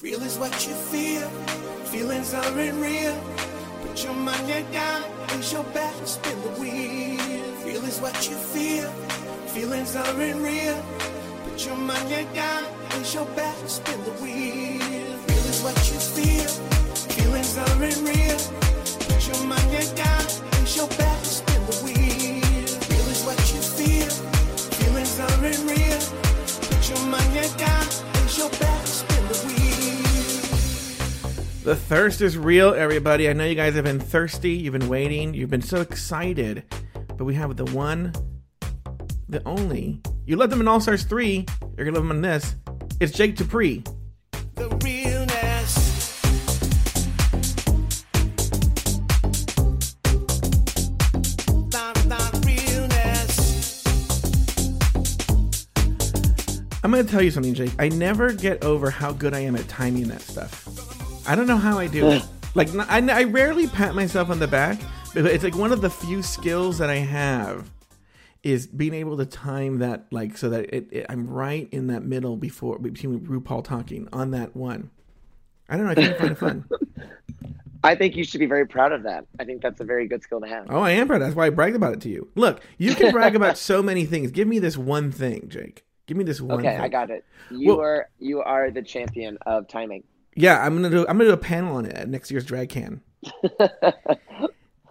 Feel is what you feel. Feelings aren't real. Put your money down, raise your back, spin the wheel. Feel is what you feel. Feelings aren't real. Put your money down, raise your back, spin the wheel. Feel is what you feel. Feelings aren't real. Put your money down, raise your back, spin the wheel. Feel is what you feel. Feelings aren't real. Put your money down, raise your wheel. The thirst is real, everybody. I know you guys have been thirsty. You've been waiting. You've been so excited. But we have the one, the only. You love them in All Stars 3. You're going to love them in this. It's Jake Dupree. the realness. The, the realness. I'm going to tell you something, Jake. I never get over how good I am at timing that stuff. I don't know how I do it. Like, I, I rarely pat myself on the back, but it's like one of the few skills that I have is being able to time that, like, so that it, it, I'm right in that middle before between RuPaul talking on that one. I don't know. I think I find it fun. I think you should be very proud of that. I think that's a very good skill to have. Oh, I am proud. That's why I bragged about it to you. Look, you can brag about so many things. Give me this one thing, Jake. Give me this one. okay, thing. I got it. You Well- are you are the champion of timing. Yeah, I'm gonna do. I'm gonna do a panel on it at next year's Drag Can.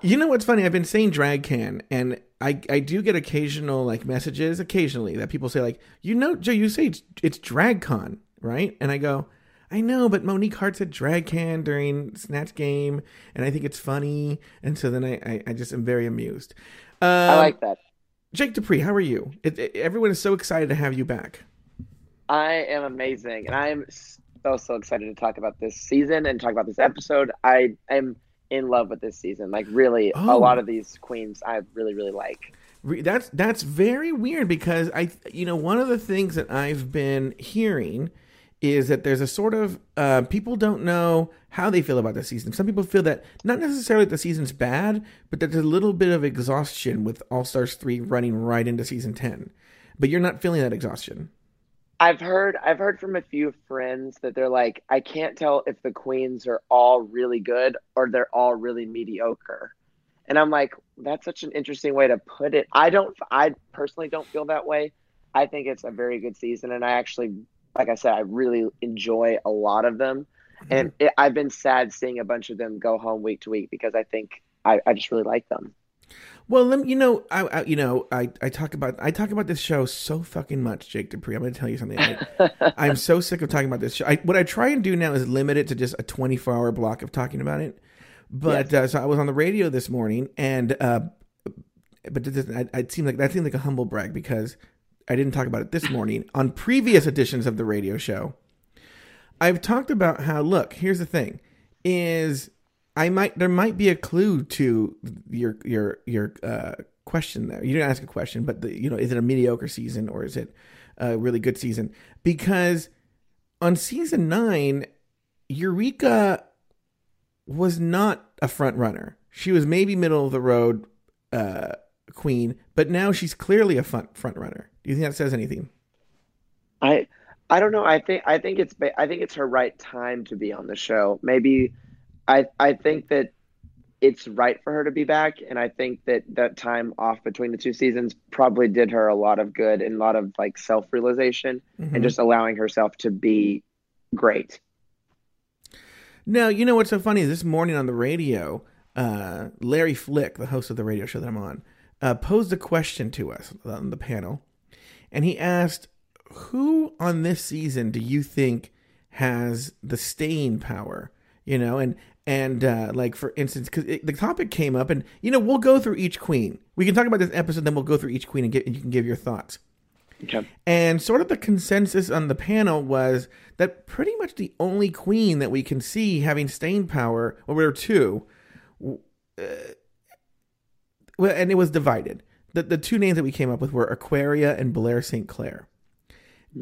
you know what's funny? I've been saying Drag Can, and I I do get occasional like messages occasionally that people say like, you know, Joe, you say it's, it's Drag Con, right? And I go, I know, but Monique Heart said Drag Can during Snatch Game, and I think it's funny, and so then I I, I just am very amused. Um, I like that. Jake Dupree. How are you? It, it- everyone is so excited to have you back. I am amazing, and I am so so excited to talk about this season and talk about this episode. I am in love with this season. Like really, Oh. a lot of these queens I really really like. That's that's very weird because I you know one of the things that I've been hearing is that there's a sort of uh, people don't know how they feel about the season. Some people feel that not necessarily that the season's bad, but that there's a little bit of exhaustion with All Stars three running right into season ten. But you're not feeling that exhaustion. I've heard I've heard from a few friends that they're like, I can't tell if the queens are all really good or they're all really mediocre. And I'm like, that's such an interesting way to put it. I don't I personally don't feel that way. I think it's a very good season and I actually like I said, I really enjoy a lot of them. And mm-hmm. it, I've been sad seeing a bunch of them go home week to week because I think I, I just really like them. Well, let me, you know, I, I you know, I, I talk about I talk about this show so fucking much, Jake Dupree. I'm going to tell you something. I, I'm so sick of talking about this show. I, what I try and do now is limit it to just a 24 hour block of talking about it. But uh, so I was on the radio this morning, and uh, but it, I- it seemed like that seemed like a humble brag because I didn't talk about it this morning on previous editions of the radio show. I've talked about how look, here's the thing is I might there might be a clue to your your your uh, question there. You didn't ask a question, but the, you know, is it a mediocre season or is it a really good season? Because on season nine, Eureka was not a front runner. She was maybe middle of the road uh, queen, but now she's clearly a front front runner. Do you think that says anything? I I don't know. I think I think it's I think it's her right time to be on the show. Maybe I I think that it's right for her to be back, and I think that that time off between the two seasons probably did her a lot of good and a lot of like self realization Mhm. and just allowing herself to be great. Now, you know what's so funny? This morning on the radio, uh, Larry Flick, the host of the radio show that I'm on, uh, posed a question to us on the panel. And he asked, Who on this season do you think has the staying power? You know, and, and uh, like for instance, because the topic came up, and, you know, we'll go through each queen. We can talk about this episode, then we'll go through each queen and, get, and you can give your thoughts. Okay. And sort of the consensus on the panel was that pretty much the only queen that we can see having staying power, well, there were two, uh, well, and it was divided. The, the two names that we came up with were Aquaria and Blair St. Clair.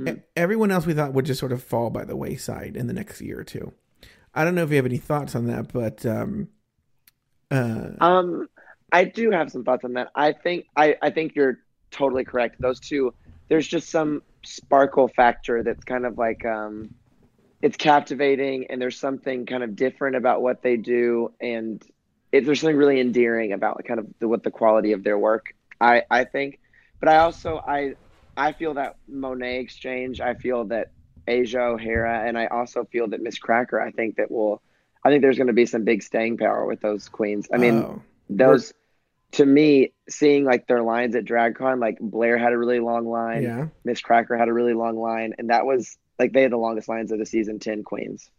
E- Everyone else we thought would just sort of fall by the wayside in the next year or two. I don't know if you have any thoughts on that, but um, uh, Um, I do have some thoughts on that. I think I, I think you're totally correct. Those two, there's just some sparkle factor that's kind of like um, it's captivating and there's something kind of different about what they do and it, there's something really endearing about kind of the, what the quality of their work I I think but I also I I feel that Monét X Change I feel that Asia O'Hara and I also feel that Miz Cracker I think that will I think there's going to be some big staying power with those queens I mean Oh. those to me seeing like their lines at DragCon like Blair had a really long line Yeah. Miz Cracker had a really long line, and that was like they had the longest lines of the season ten queens.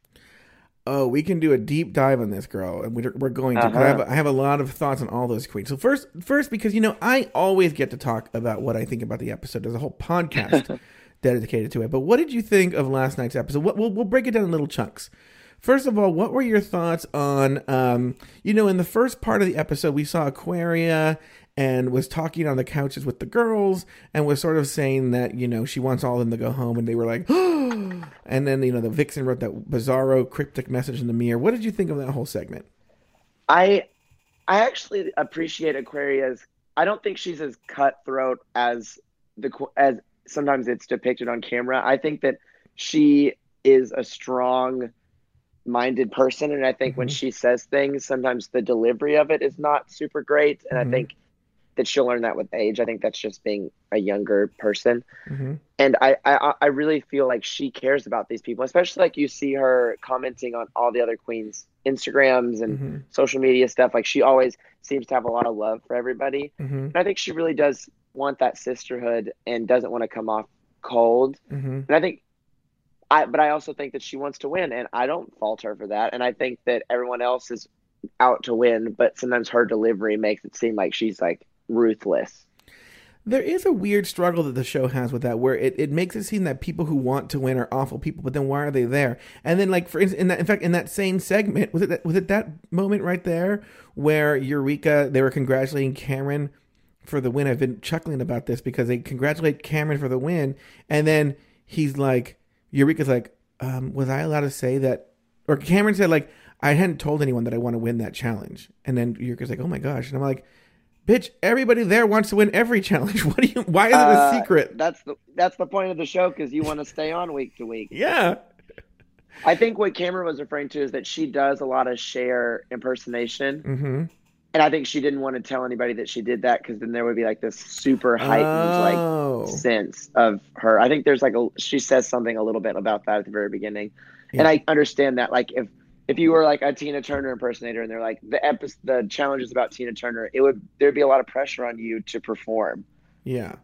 Oh, we can do a deep dive on this girl, and we're, we're going to. 'cause I, have, Uh-huh. I have a lot of thoughts on all those queens. So first, first because you know I always get to talk about what I think about the episode. There's a whole podcast dedicated to it. But what did you think of last night's episode? We'll we'll break it down in little chunks. First of all, what were your thoughts on, um, you know, in the first part of the episode, we saw Aquaria and was talking on the couches with the girls and was sort of saying that, you know, she wants all of them to go home. And they were like, and then, you know, the Vixen wrote that bizarro cryptic message in the mirror. What did you think of that whole segment? I I actually appreciate Aquaria's. I don't think she's as cutthroat as the as sometimes it's depicted on camera. I think that she is a strong minded person and I think when Mhm. she says things sometimes the delivery of it is not super great and Mhm. I think that she'll learn that with age. I think that's just being a younger person. hmm and I, I I really feel like she cares about these people, especially like you see her commenting on all the other queens' Instagrams and hmm social media stuff. Like she always seems to have a lot of love for everybody. hmm And I think she really does want that sisterhood and doesn't want to come off cold. hmm And I think I but I also think that she wants to win and I don't fault her for that. And I think that everyone else is out to win, but sometimes her delivery makes it seem like she's like ruthless. There is a weird struggle that the show has with that, where it, it makes it seem that people who want to win are awful people, but then why are they there? And then, like for instance, in that, in fact, in that same segment, was it that, was it that moment right there where Eureka they were congratulating Kameron for the win? I've been chuckling about this because they congratulate Kameron for the win, and then he's like, Eureka's like, um, was I allowed to say that? Or Kameron said like, I hadn't told anyone that I want to win that challenge, and then Eureka's like, oh my gosh, and I'm like. Bitch, everybody there wants to win every challenge. What do you? Why is it a Uh, secret? That's the that's the point of the show because you want to stay on week to week. Yeah. I think what Kameron was referring to is that she does a lot of Cher impersonation, Mm-hmm. And I think she didn't want to tell anybody that she did that because then there would be like this super heightened Oh. like sense of her. I think there's like a she says something a little bit about that at the very beginning, Yeah. and I understand that. Like if if you were like a Tina Turner impersonator and they're like the epi- the challenge is about Tina Turner, it would there'd be a lot of pressure on you to perform. yeah.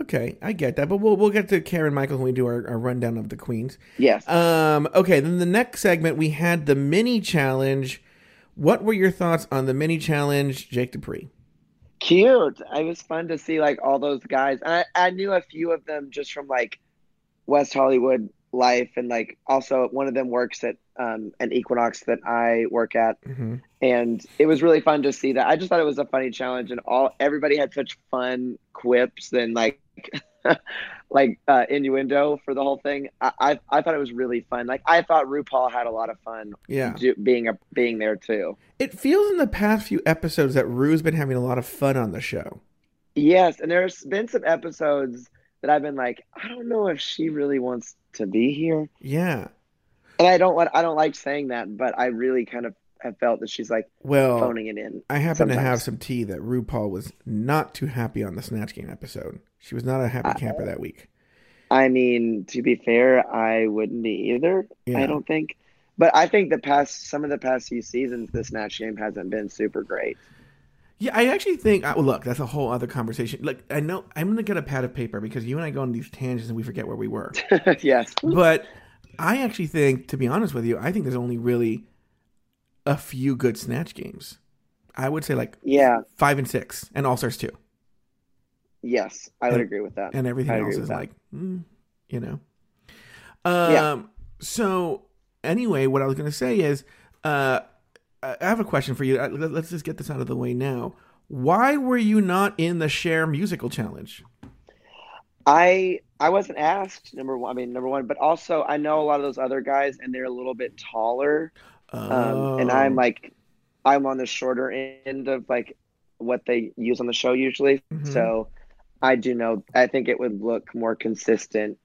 Okay, I get that, but we'll we'll get to Kameron Michaels when we do our, our rundown of the queens. Yes. Um. Okay. Then the next segment we had the mini challenge. What were your thoughts on the mini challenge, Jake Dupree? Cute. It was fun to see like all those guys. And I, I knew a few of them just from like West Hollywood life and like also one of them works at um an Equinox that I work at Mm-hmm. and it was really fun to see that. I just thought it was a funny challenge and all everybody had such fun quips and like like uh innuendo for the whole thing. I, I I thought it was really fun. Like I thought RuPaul had a lot of fun Yeah. do, being a being there too. It feels in the past few episodes that Ru's been having a lot of fun on the show. Yes, and there's been some episodes that I've been like, I don't know if she really wants to be here. Yeah. And I don't want I don't like saying that, but I really kind of have felt that she's like Well, phoning it in. I happen to have some tea that RuPaul was not too happy on the Snatch Game episode. She was not a happy camper that week. I mean, to be fair, I wouldn't be either. Yeah. I don't think. But I think the past some of the past few seasons the Snatch game hasn't been super great. Yeah, I actually think. Well, look, that's a whole other conversation. Like, I know I'm gonna get a pad of paper because you and I go on these tangents and we forget where we were. yes. but I actually think, to be honest with you, I think there's only really a few good snatch games. I would say like Yeah. five and six, and All Stars two, Yes. I would And- agree with that. and everything else is like, mm, you know. Um. Yeah. So anyway, what I was gonna say is, uh, I have a question for you. Uh, let- Let's just get this out of the way now. Why were you not in the Cher musical challenge? I I wasn't asked number one. I mean number one, but also I know a lot of those other guys, and they're a little bit taller. Um, and I'm Oh. like, I'm on the shorter end of like what they use on the show usually. Mhm. So I do know. I think it would look more consistent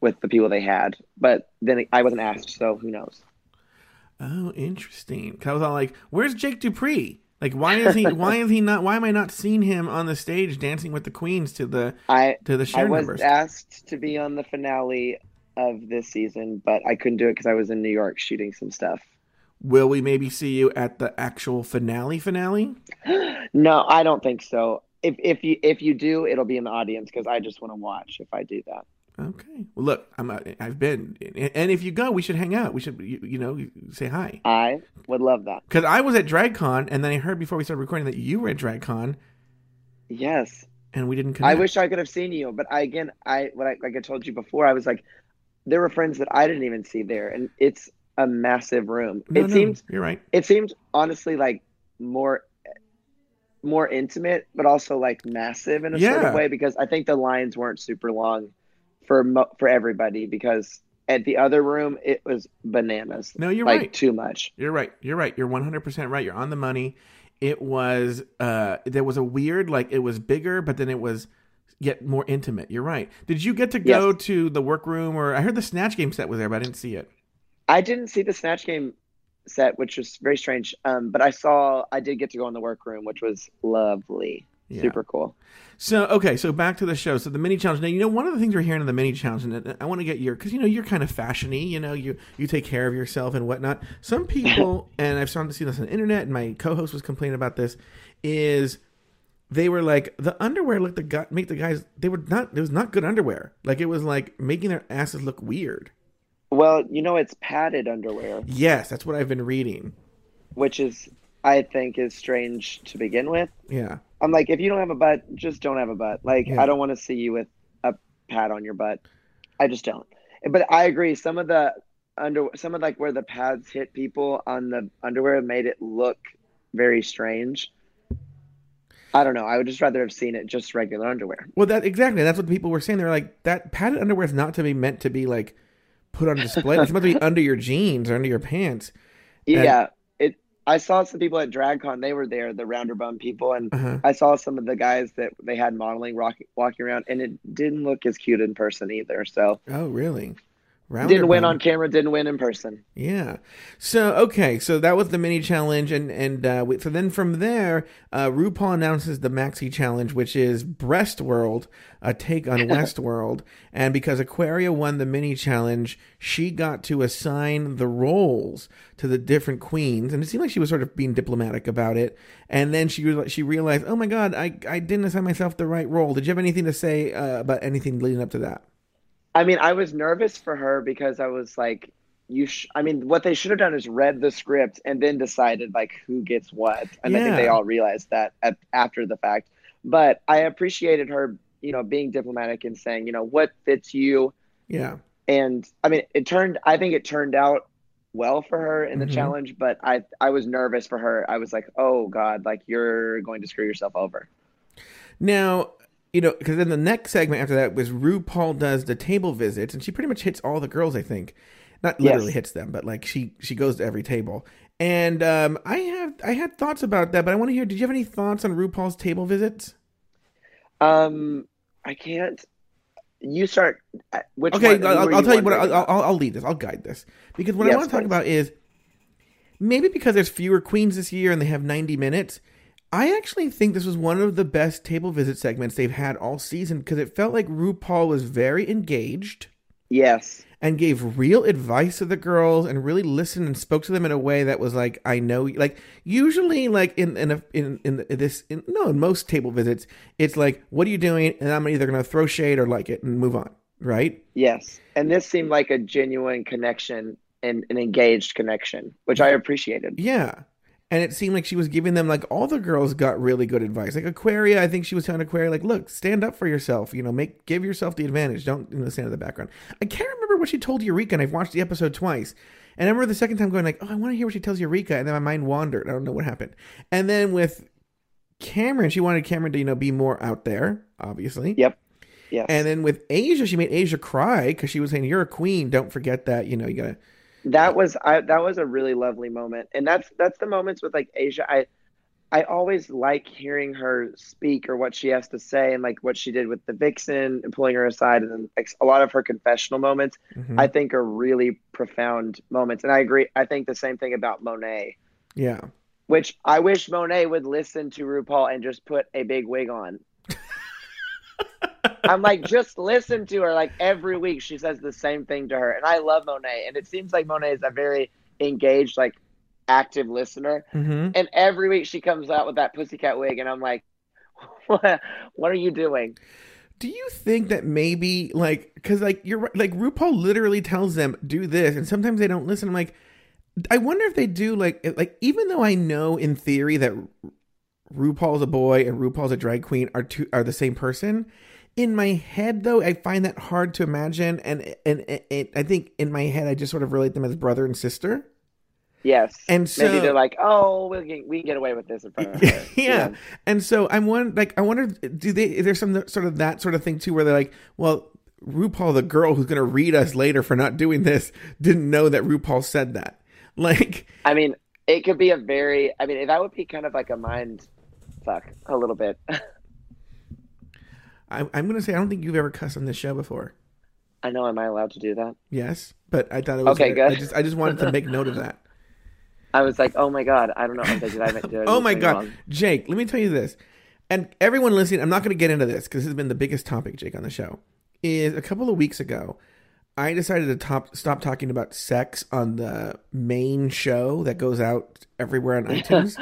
with the people they had. But then I wasn't asked, so who knows? Oh, interesting. 'Cause I was all like, "Where's Jake Dupree? Like, why is he? why is he not? Why am I not seeing him on the stage dancing with the queens to the I to the I was numbers?" asked to be on the finale of this season, but I couldn't do it because I was in New York shooting some stuff. Will we maybe see you at the actual finale? Finale? No, I don't think so. If if you if you do, it'll be in the audience because I just want to watch. If I do that, Okay. Well, look, I'm. I've been, and if you go, we should hang out. We should, you, you know, say hi. I would love that. Because I was at DragCon, and then I heard before we started recording that you were at DragCon, Yes, and we didn't I wish I could have seen you, but I again, I what I like I told you before, I was like, there were friends that I didn't even see there, and it's a massive room. No, it no, seems you're right. it seems honestly like more more intimate but also like massive in a sort of way because i think the lines weren't super long for mo- for everybody because at the other room it was bananas No, you're like right. too much You're right. You're right. You're 100% right. You're on the money. It was uh there was a weird like it was bigger but then it was yet more intimate. You're right. Did you get to go Yes. to the workroom or I heard the Snatch game set was there but I didn't see it. i didn't see the snatch game set which was very strange um but i saw i did get to go in the workroom which was lovely Yeah. super cool So okay, so back to the show. So the mini challenge. Now you know one of the things we're hearing in the mini challenge, and I want to get your because you know you're kind of fashiony. You know you you take care of yourself and whatnot. Some people, and I've started to see this on the internet, and my co-host was complaining about this. Is they were like the underwear looked the guy make the guys they were not it was not good underwear. Like it was like making their asses look weird. Well you know it's padded underwear Yes, that's what I've been reading. which is i think is strange to begin with Yeah. I'm like, if you don't have a butt, just don't have a butt. Like, Yeah. I don't want to see you with a pad on your butt. I just don't. But I agree. Some of the under, some of like where the pads hit people on the underwear made it look very strange. I don't know. I would just rather have seen it just regular underwear. Well, that exactly. That's what people were saying. They were like, that padded underwear is not to be meant to be like put on display. it's meant to be under your jeans or under your pants. And- Yeah. It. I saw some people at DragCon. They were there, the rounder bum people, and Uh-huh. I saw some of the guys that they had modeling walking walking around, and it didn't look as cute in person either. So Oh, really? Rounder didn't win on camera. Didn't win in person. Yeah. So okay, so that was the mini challenge, and and uh, we- so then from there, uh, RuPaul announces the maxi challenge, which is Breast World, a take on Westworld, and because Aquaria won the mini challenge, she got to assign the roles to the different queens, and it seemed like she was sort of being diplomatic about it. And then she was- she realized, oh my god, I I didn't assign myself the right role. Did you have anything to say uh, about anything leading up to that? I mean, I was nervous for her because I was like, you. Sh-. I mean, what they should have done is read the script and then decided like who gets what. And I think they all realized that at, after the fact. But I appreciated her, you know, being diplomatic and saying, you know, what fits you. Yeah. And I mean, it turned. I think it turned out well for her in the Mhm. challenge. But I, I was nervous for her. I was like, oh God, like you're going to screw yourself over. Now, you know, because then the next segment after that was RuPaul does the table visits, and she pretty much hits all the girls. I think, not literally Yes. hits them, but like she she goes to every table. And um, I have I had thoughts about that, but I want to hear. Did you have any thoughts on RuPaul's table visits? Um, I can't. You start. uh, Which Okay, one- I'll, I'll tell you what. I'll. I'll, I'll lead this. I'll guide this because what I want to talk about is maybe because there's fewer queens this year and they have 90 minutes. I actually think this was one of the best table visit segments they've had all season because it felt like RuPaul was very engaged Yes. and gave real advice to the girls and really listened and spoke to them in a way that was like I know like usually like in in a, in, in this in, no in most table visits it's like what are you doing and I'm either gonna throw shade or like it and move on right Yes. And this seemed like a genuine connection and an engaged connection, which I appreciated. Yeah. And it seemed like she was giving them like all the girls got really good advice. Like Aquaria, I think she was telling Aquaria like, "Look, stand up for yourself. You know, make give yourself the advantage. Don't you know, stand in the background." I can't remember what she told Eureka, and I've watched the episode twice. And I remember the second time going like, "Oh, I want to hear what she tells Eureka," and then my mind wandered. I don't know what happened. And then with Kameron, she wanted Kameron to you know be more out there, obviously. Yep. Yes. And then with Asia, she made Asia cry because she was saying, "You're a queen. Don't forget that. You know, you gotta." That was I that was a really lovely moment. And that's that's the moments with like Asia I I always like hearing her speak or what she has to say and like what she did with the vixen and pulling her aside and then a lot of her confessional moments Mhm. I think are really profound moments. And I agree. I think the same thing about Monet, yeah. which I wish Monet would listen to RuPaul and just put a big wig on. I'm like, just listen to her. Like every week, she says the same thing to her, and I love Monet. And it seems like Monet is a very engaged, like active listener. hmm And every week she comes out with that pussycat wig, and I'm like, what? What are you doing? Do you think that maybe like because like you're like RuPaul literally tells them do this, and sometimes they don't listen. I'm like, I wonder if they do like like even though I know in theory that RuPaul's a boy and RuPaul's a drag queen are two are the same person. In my head, though, I find that hard to imagine, and and it, it, I think in my head I just sort of relate them as brother and sister. Yes. And so Maybe they're like, oh, we can we can get away with this in front of her. yeah. And so I'm one like I wonder do they is there some sort of that sort of thing too where they're like, well, RuPaul, the girl who's gonna read us later for not doing this, didn't know that RuPaul said that. Like I mean, it could be a very. I mean, that would be kind of like a mind fuck a little bit. I, I'm gonna say I don't think you've ever cussed on this show before. I know. Am I allowed to do that? Yes, but I thought it was Okay, I good. just I just wanted to make note of that. I was like, oh my god, I don't know. I did I do anything Oh my god, wrong? Jake, let me tell you this, and everyone listening, I'm not going to get into this because this has been the biggest topic, Jake, on the show. Is a couple of weeks ago, I decided to top, stop talking about sex on the main show that goes out everywhere on iTunes,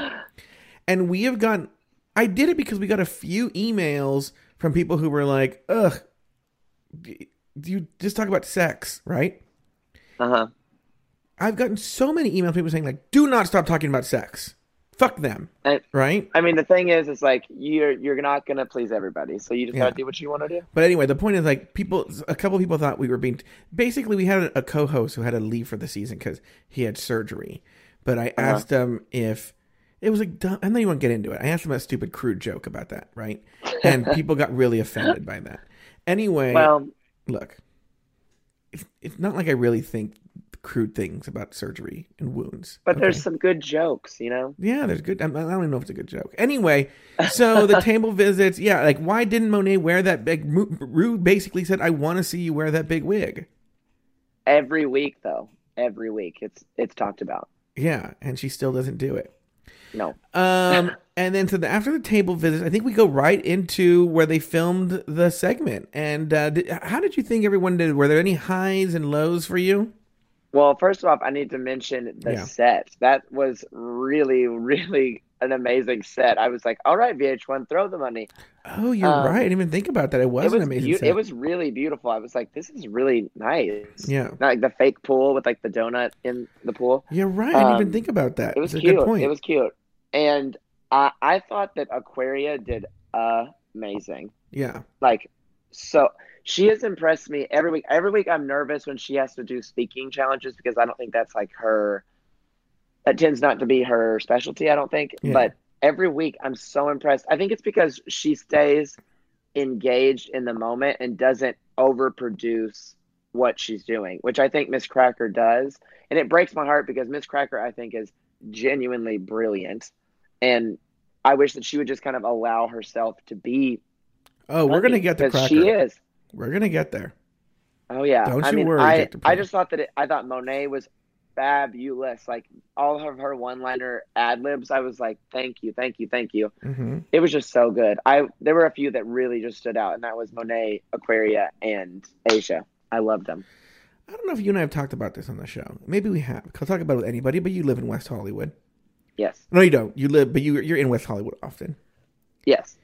and we have gotten. I did it because we got a few emails from people who were like, "Ugh, you just talk about sex, right?" Uh huh. I've gotten so many emails, people saying like, "Do not stop talking about sex. Fuck them." And- right? I mean, the thing is, it's like you're you're not gonna please everybody, so you just Yeah. gotta do what you want to do. But anyway, the point is like people. A couple people thought we were being. Basically, we had a, a co-host who had to leave for the season because he had surgery. But I asked him if it was like dumb. I'm not even gonna get into it. I asked him a stupid crude joke about that, right? And people got really offended by that. Anyway, Well, look, it's, it's not like I really think crude things about surgery and wounds. but there's some good jokes, you know. Yeah, there's good. I don't even know if it's a good joke. Anyway, so the table visits. Yeah, like why didn't Monet wear that big? Ru Ru basically said, "I want to see you wear that big wig." Every week, though, every week, it's it's talked about. Yeah, and she still doesn't do it. No, Um, and then so the, after the table visits, I think we go right into where they filmed the segment. And uh, did, how did you think everyone did? Were there any highs and lows for you? Well, first off, I need to mention the Yeah. set. That was really, really an amazing set. I was like, all right, VH1, throw the money. Oh, you're Um, right. I didn't even think about that. It was, it was an amazing. set. it was really beautiful. I was like, this is really nice. Yeah, Not like the fake pool with like the donut in the pool. you're right. I didn't even Um, think about that. It was a cute. good point. It was cute. And I I thought that Aquaria did amazing. yeah. Like so she has impressed me every week. Every week I'm nervous when she has to do speaking challenges because I don't think that's like her that tends not to be her specialty, I don't think. Yeah. But every week I'm so impressed. I think it's because she stays engaged in the moment and doesn't overproduce what she's doing, which I think Miz Cracker does. And it breaks my heart because Miz Cracker I think is genuinely brilliant. And I wish that she would just kind of allow herself to be Oh, we're gonna get to because Cracker. she is. We're gonna get there. Oh yeah. Don't I you mean, worry, I, I just thought that it, I thought Monet was fabulous. Like all of her one-liner ad libs, I was like, "Thank you, thank you, thank you." hmm It was just so good. I there were a few that really just stood out, and that was Monet, Aquaria, and Asia. I loved them. I don't know if you and I have talked about this on the show. Maybe we have. I'll talk about it with anybody, but you live in West Hollywood. Yes, No, you don't. You live, but you you're in West Hollywood often. yes.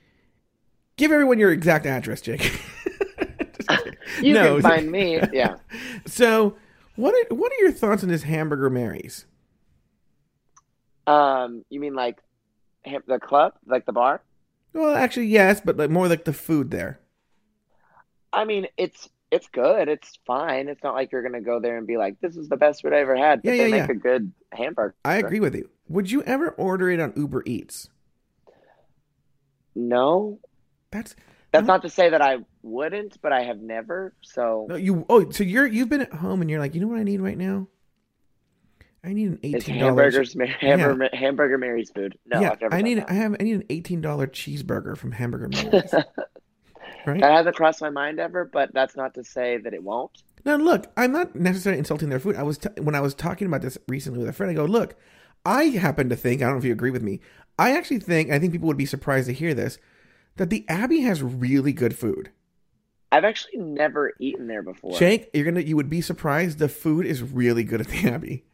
Give everyone your exact address, Jake. You No. can find me. Yeah. so, what are, what are your thoughts on this hamburger Mary's? Um, you mean like the club, like the bar? Well, actually, yes, but like more like the food there. I mean, it's it's good. It's fine. It's not like you're gonna go there and be like, "This is the best food I ever had." But Yeah, they yeah, make yeah. a good hamburger. I agree with you. Would you ever order it on Uber Eats? No, That's that's No. not to say that I wouldn't, but I have never. So no you. Oh, so you're you've been at home and you're like, you know what I need right now? I need an eighteen dollars. hamburgers, Ma- hamburger, hamburger Mary's food. No, yeah, I've never I need that. I have I need an eighteen dollar cheeseburger from Hamburger Mary's. right? That hasn't crossed my mind ever, but that's not to say that it won't. Now, look, I'm not necessarily insulting their food. I was t- when I was talking about this recently with a friend. I go, look, I happen to think I don't know if you agree with me. I actually think I think people would be surprised to hear this that the Abbey has really good food. I've actually never eaten there before. Jake, you're gonna you would be surprised. The food is really good at the Abbey,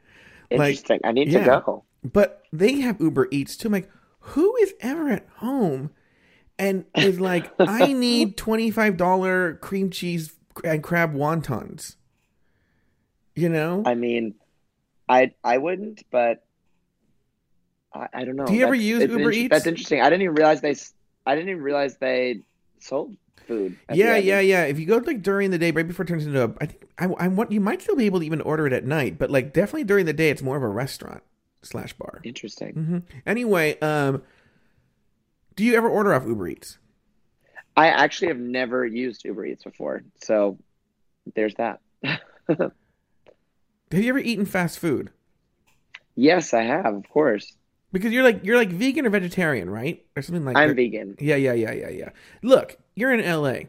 like, Interesting. I need yeah. to go. but they have Uber Eats too. I'm like, who is ever at home and is like, I need twenty five dollar cream cheese and crab wontons. You know, I mean, I I wouldn't, but I, I don't know. Do you ever use Uber Eats? That's interesting. I didn't even realize they. s- I didn't even realize they sold food. Yeah, yeah, yeah. If you go like during the day, right before it turns into a, I think I, I want you might still be able to even order it at night, but like definitely during the day, it's more of a restaurant slash bar. Interesting. hmm Anyway, um, do you ever order off Uber Eats? I actually have never used Uber Eats before, so there's that. Have you ever eaten fast food? yes, I have, of course. Because you're like you're like vegan or vegetarian, right, or something like I'm that. vegan. Yeah, yeah, yeah, yeah, yeah. Look, you're in L.A.,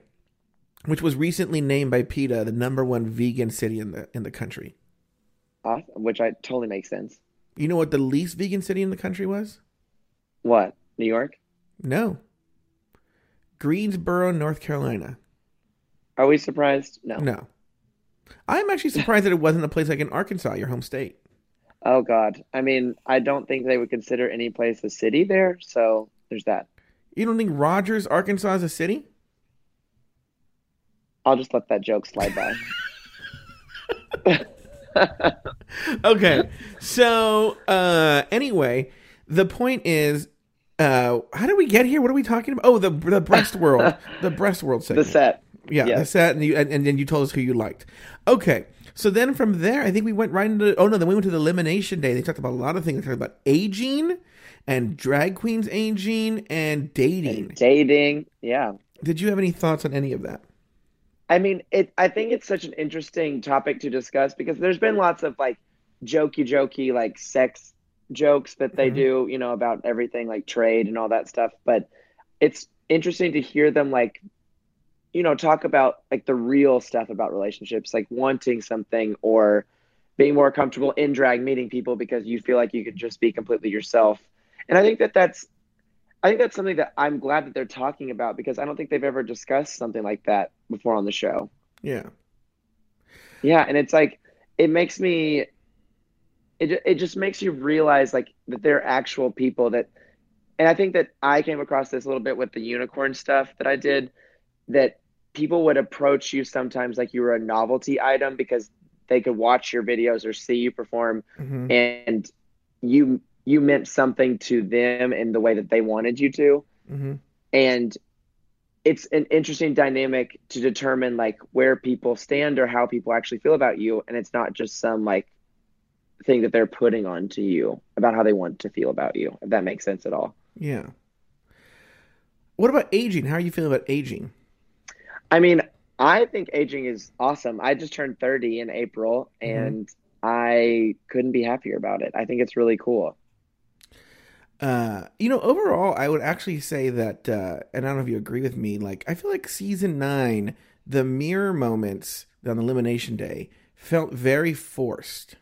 which was recently named by PETA the number one vegan city in the in the country. Awesome, which I totally makes sense. You know what the least vegan city in the country was? What? New York? No. Greensboro, North Carolina. Are we surprised? No. No. I'm actually surprised that it wasn't a place like in Arkansas, your home state. Oh God. I mean, I don't think they would consider any place a city there, so there's that. You don't think Rogers, Arkansas is a city? I'll just let that joke slide by. Okay. so, uh anyway, the point is uh how did we get here? What are we talking about? Oh, the the breast world. The breast world the set. Yeah, Yes. the set, and, you, and, and then you told us who you liked. Okay, so then from there, I think we went right into. Oh no, then we went to the elimination day. They talked about a lot of things. They talked about aging and drag queens aging and dating. Dating. Yeah. Did you have any thoughts on any of that? I mean, it. I think it's such an interesting topic to discuss because there's been lots of like jokey, jokey, like sex jokes that they Mhm. do, you know, about everything like trade and all that stuff. But it's interesting to hear them like, you know, talk about like the real stuff about relationships, like wanting something or being more comfortable in drag, meeting people because you feel like you could just be completely yourself. And I think that that's I think that's something that I'm glad that they're talking about because I don't think they've ever discussed something like that before on the show. Yeah, Yeah, and it's like it makes me it it just makes you realize like that they're actual people that and I think that I came across this a little bit with the unicorn stuff that I did that people would approach you sometimes like you were a novelty item because they could watch your videos or see you perform hmm and you you meant something to them in the way that they wanted you to hmm and it's an interesting dynamic to determine like where people stand or how people actually feel about you and it's not just some like thing that they're putting on to you about how they want to feel about you if that makes sense at all yeah. What about aging? How are you feeling about aging? I mean i think aging is awesome i just turned 30 in april Mhm. and i couldn't be happier about it i think it's really cool Uh, you know, overall, I would actually say that, uh, and I don't know if you agree with me. Like, I feel like season nine, the mirror moments on elimination day felt very forced.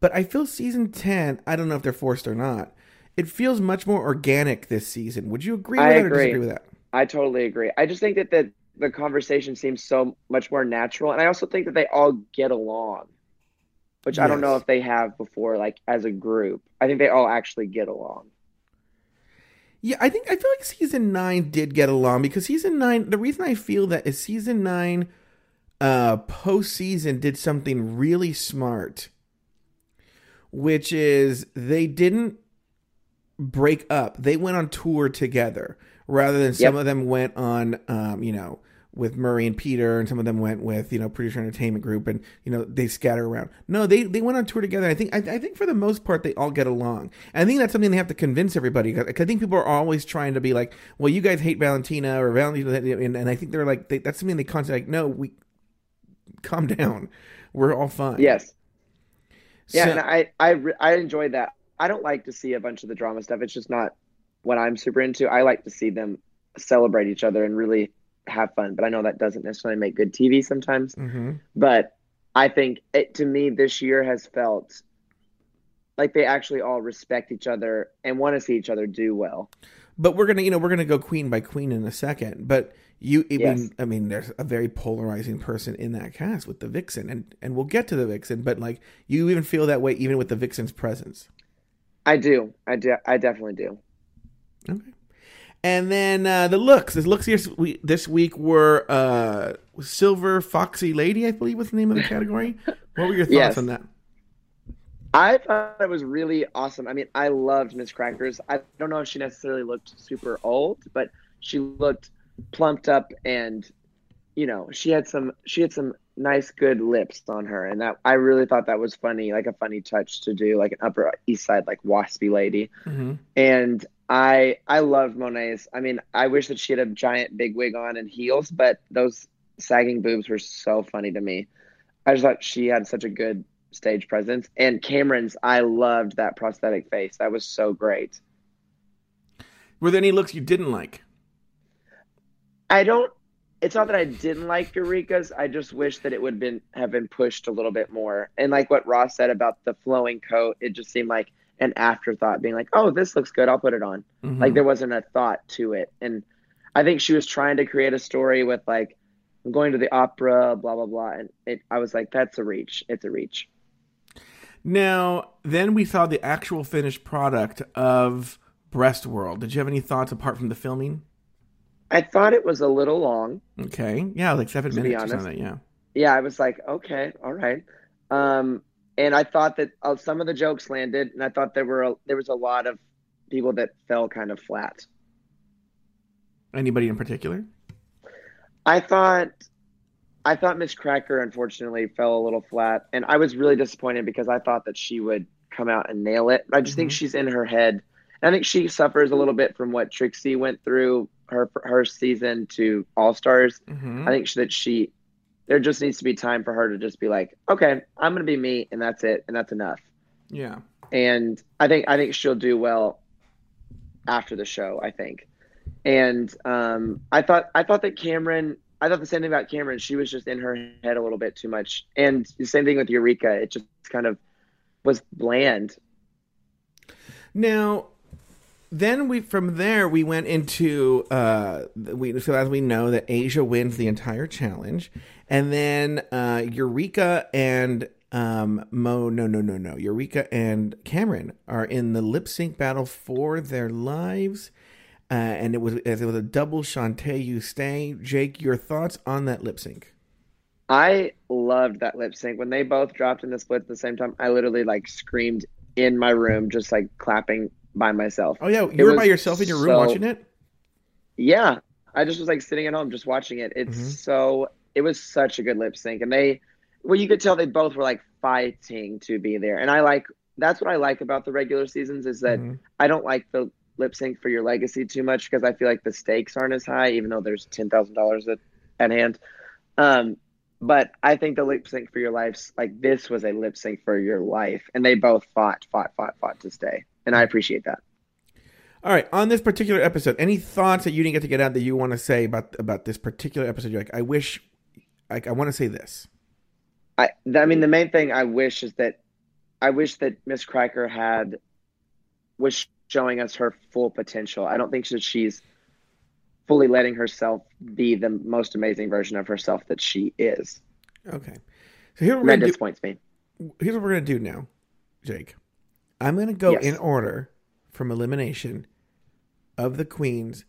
But I feel season ten, I don't know if they're forced or not. It feels much more organic this season. Would you agree with I that or agree. disagree with that? I totally agree. I just think that the the conversation seems so much more natural, and I also think that they all get along, which I don't know if they have before, like as a group. I think they all actually get along. Yeah, I think I feel like season nine did get along because season nine. The reason I feel that is season nine, uh, postseason did something really smart, which is they didn't break up. They went on tour together rather than some Yep. of them went on, um, you know, with Murray and Peter, and some of them went with you know Producer Entertainment Group, and you know they scatter around. No, they they went on tour together. I think I, I think for the most part they all get along. And I think that's something they have to convince everybody. I think people are always trying to be like, well, you guys hate Valentina or Valentina, and, and I think they're like they, that's something they constantly like. No, we calm down. We're all fine. Yes, Yeah, and I I I enjoy that. I don't like to see a bunch of the drama stuff. It's just not what I'm super into. I like to see them celebrate each other and really have fun. But I know that doesn't necessarily make good TV sometimes. Mhm. But I think it to me this year has felt like they actually all respect each other and want to see each other do well. But we're gonna, you know, we're gonna go queen by queen in a second. But you, I Yes. I mean, there's a very polarizing person in that cast with the vixen, and and we'll get to the vixen. But like, you even feel that way even with the vixen's presence. I do. I do. I definitely do. Okay. And then uh, the looks. The looks week, this week were uh, Silver Foxy Lady, I believe was the name of the category. what were your thoughts Yes. on that? I thought it was really awesome. I mean, I loved Miz Crackers. I don't know if she necessarily looked super old, but she looked plumped up and you know, she had some she had some nice good lips on her and that I really thought that was funny, like a funny touch to do, like an upper east side like waspy lady. hmm And I I loved Monet's. I mean, I wish that she had a giant big wig on and heels, but those sagging boobs were so funny to me. I just thought she had such a good stage presence. And Kameron's, I loved that prosthetic face. That was so great. Were there any looks you didn't like? I don't. It's not that I didn't like Eureka's. I just wish that it would been have been pushed a little bit more. And like what Ross said about the flowing coat, it just seemed like an afterthought, being like, "Oh, this looks good. I'll put it on." Mhm. Like there wasn't a thought to it. And I think she was trying to create a story with like, I'm going to the opera, blah blah blah. And it, I was like, that's a reach. It's a reach. Now, then we saw the actual finished product of Breast World. Did you have any thoughts apart from the filming? I thought it was a little long. Okay, yeah, like seven minutes or something. Yeah. Yeah, I was like, okay, all right. Um, and I thought that uh, some of the jokes landed, and I thought there were a, there was a lot of people that fell kind of flat. Anybody in particular? I thought I thought Miz Cracker unfortunately fell a little flat, and I was really disappointed because I thought that she would come out and nail it. I just think Mhm. she's in her head. I think she suffers a little bit from what Trixie went through her her season to All Stars. Mm-hmm. I think that she there just needs to be time for her to just be like, okay, I'm gonna be me, and that's it, and that's enough. Yeah. And I think I think she'll do well after the show. I think, and um, I thought I thought that Kameron. I thought the same thing about Kameron. She was just in her head a little bit too much, and the same thing with Eureka. It just kind of was bland. Now, then we from there we went into uh we so as we know that Asia wins the entire challenge, and then uh Eureka and um Mo no no no no Eureka and Kameron are in the lip sync battle for their lives. Uh, and it was it was a double Shantay you stay. Jake, your thoughts on that lip sync? I loved that lip sync when they both dropped in the split at the same time. I literally like screamed in my room, just like clapping by myself. Oh yeah, It you were by yourself in your room so- watching it. Yeah, I just was like sitting at home just watching it. It's Mhm. so it was such a good lip sync, and they, well, you could tell they both were like fighting to be there, and I like that's what I like about the regular seasons is that Mhm. I don't like the lip sync for your legacy too much because I feel like the stakes aren't as high, even though there's ten thousand dollars at at hand. Um, but I think the lip sync for your life, like this, was a lip sync for your life, and they both fought, fought, fought, fought to stay, and I appreciate that. All right, on this particular episode, any thoughts that you didn't get to get out that you want to say about about this particular episode? You're like, I wish, like, I want to say this. I I mean the main thing I wish is that I wish that Miz Cracker had was showing us her full potential. I don't think that she's fully letting herself be the most amazing version of herself that she is. Okay, so here we're that do, disappoints me. here's what we're gonna do now, Jake. I'm gonna go Yes. in order from elimination of the queens.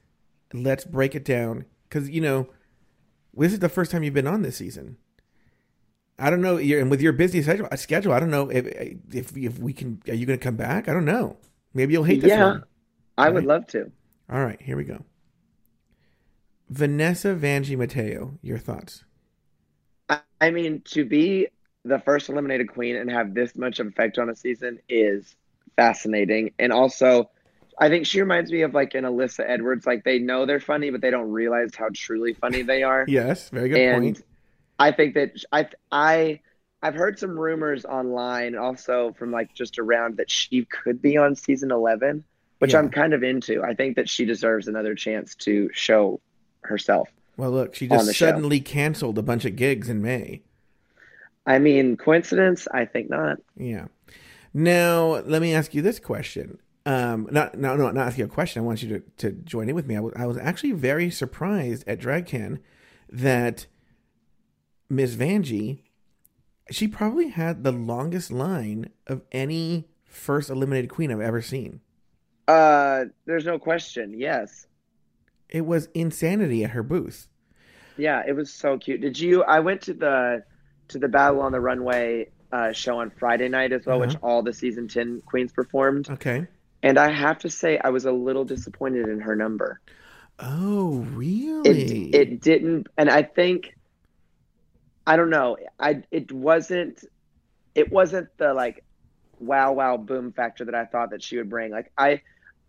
Let's break it down because you know this is the first time you've been on this season. I don't know, you're, and with your busy schedule, uh, schedule, I don't know if uh, if if we can. Are you gonna come back? I don't know. Maybe you'll hate this Yeah. one. I would Right. love to. All right, here we go. Vanessa Vanjie Mateo, your thoughts? I mean to be the first eliminated queen and have this much of effect on a season is fascinating. And also I think she reminds me of like an Alyssa Edwards. Like they know they're funny, but they don't realize how truly funny they are. Yes, very good and point. I think that I I I've heard some rumors online, also from like just around that she could be on season eleven, which Yeah. I'm kind of into. I think that she deserves another chance to show herself. Well, look, she just the show. suddenly canceled a bunch of gigs in May. I mean, coincidence? I think not. Yeah. Now, let me ask you this question. Um, not, no, no, not ask you a question. I want you to, to join in with me. I was, actually very surprised at DragCon that Miss Vanjie, she probably had the longest line of any first eliminated queen I've ever seen. Uh, there's no question. Yes. It was insanity at her booth. Yeah, it was so cute. Did you? I went to the to the Battle on the Runway uh, show on Friday night as well, which Uh-huh. all the season ten queens performed, Okay. and I have to say I was a little disappointed in her number. Oh, It really? it didn't, and I think I don't know. I it wasn't it wasn't the like wow wow boom factor that I thought that she would bring. Like I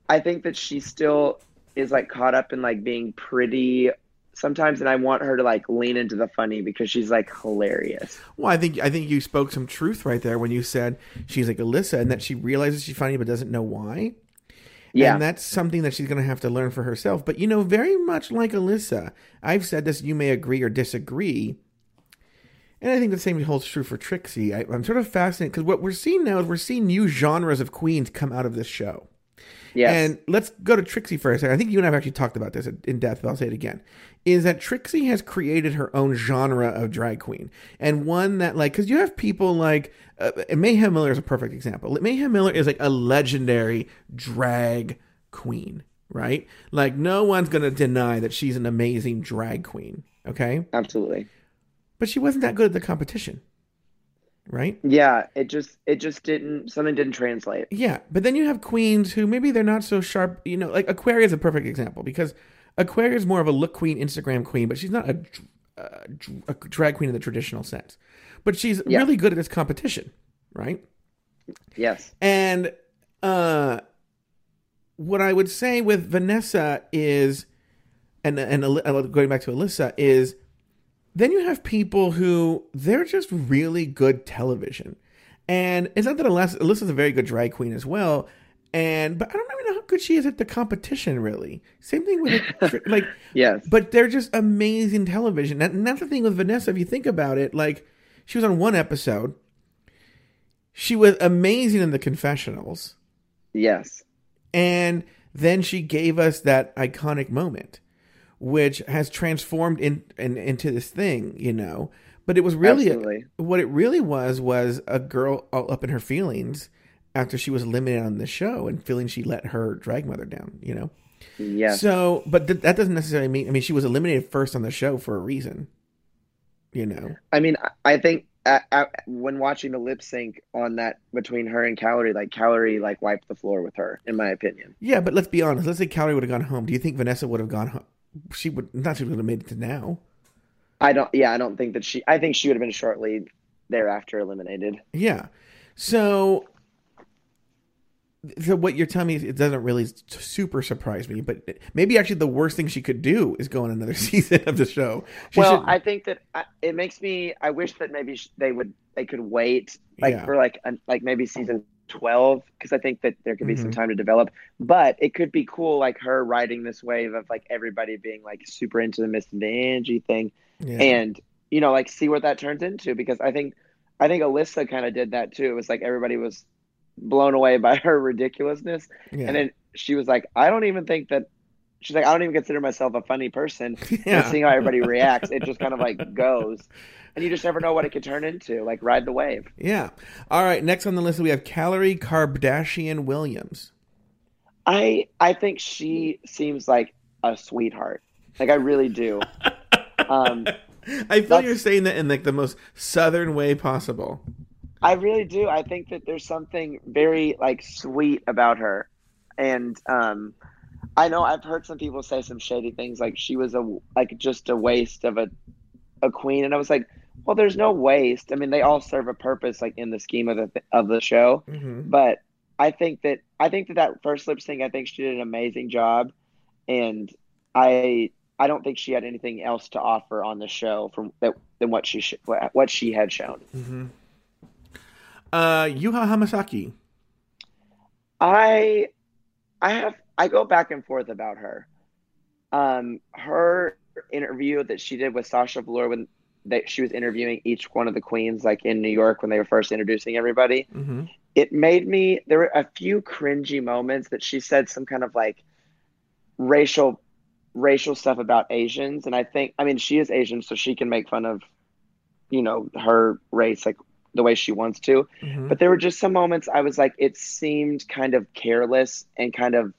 I think that she still is like caught up in like being pretty sometimes and I want her to like lean into the funny because she's like hilarious. Well, I think I think you spoke some truth right there when you said she's like Alyssa and that she realizes she's funny but doesn't know why. Yeah. And that's something that she's going to have to learn for herself. But you know, very much like Alyssa, I've said this, you may agree or disagree. And I think the same holds true for Trixie. I, I'm sort of fascinated because what we're seeing now is we're seeing new genres of queens come out of this show. Yes. And let's go to Trixie for a second. I think you and I have actually talked about this in depth, but I'll say it again. Is that Trixie has created her own genre of drag queen. And one that, like, because you have people like, uh, Mayhem Miller is a perfect example. Mayhem Miller is like a legendary drag queen, right? Like, no one's going to deny that she's an amazing drag queen, okay? Absolutely. But she wasn't that good at the competition, right? Yeah, it just it just didn't something didn't translate. Yeah, but then you have queens who maybe they're not so sharp. You know, like Aquaria is a perfect example because Aquaria is more of a look queen, Instagram queen, but she's not a, uh, a drag queen in the traditional sense. But she's Yeah. really good at this competition, right? Yes. And uh, what I would say with Vanessa is, and and going back to Alyssa is, then you have people who they're just really good television, and it's not that Alyssa, Alyssa's a very good drag queen as well. And but I don't even know how good she is at the competition. Really, same thing with like, like Yes. but they're just amazing television. And that's the thing with Vanessa. If you think about it, like she was on one episode. She was amazing in the confessionals, yes. and then she gave us that iconic moment, which has transformed in, in into this thing, you know. But it was really Absolutely. what it really was was a girl all up in her feelings after she was eliminated on the show and feeling she let her drag mother down, you know. Yeah. So, but th- that doesn't necessarily mean. I mean, she was eliminated first on the show for a reason. You know. I mean, I- I think when watching the lip sync on that between her and Kalorie, like Kalorie like wiped the floor with her, in my opinion. Yeah, but let's be honest. Let's say Kalorie would have gone home. Do you think Vanessa would have gone home? She would not. She would have made it to now. I don't. Yeah, I don't think that she. I think she would have been shortly thereafter eliminated. Yeah. So. So what you're telling me it doesn't really super surprise me, but maybe actually the worst thing she could do is go on another season of the show. She well, should- I think that I, it makes me. I wish that maybe they would. They could wait like Yeah. for like an, like maybe season twelve because I think that there could be some Mhm. time to develop. But it could be cool, like her riding this wave of like everybody being like super into the Miss Vanjie thing. yeah. and you know like see what that turns into because i think i think alyssa kind of did that too it was like everybody was blown away by her ridiculousness yeah. and then she was like i don't even think that she's like i don't even consider myself a funny person and yeah. seeing how everybody reacts it just kind of like goes and you just never know what it could turn into like ride the wave Yeah. All right. Next on the list we have Kalorie Kardashian Williams. i i think she seems like a sweetheart like i really do um I feel you're saying that in like the most southern way possible. I really do. I think that there's something very like sweet about her, and um, I know I've heard some people say some shady things like she was a like just a waste of a a queen, and I was like, well, there's no waste. I mean, they all serve a purpose like in the scheme of the of the show, hmm but I think that I think that that first lip sync, I think she did an amazing job, and I I don't think she had anything else to offer on the show from that than what she sh- what she had shown. hmm Uh, Yuhua Hamasaki. I I have I go back and forth about her. Um, her interview that she did with Sasha Velour when that she was interviewing each one of the queens, like in New York when they were first introducing everybody. Mm-hmm. It made me. There were a few cringy moments that she said some kind of like racial racial stuff about Asians, and I think I mean she is Asian, so she can make fun of you know her race like the way she wants to. Mm-hmm. But there were just some moments I was like, it seemed kind of careless and kind of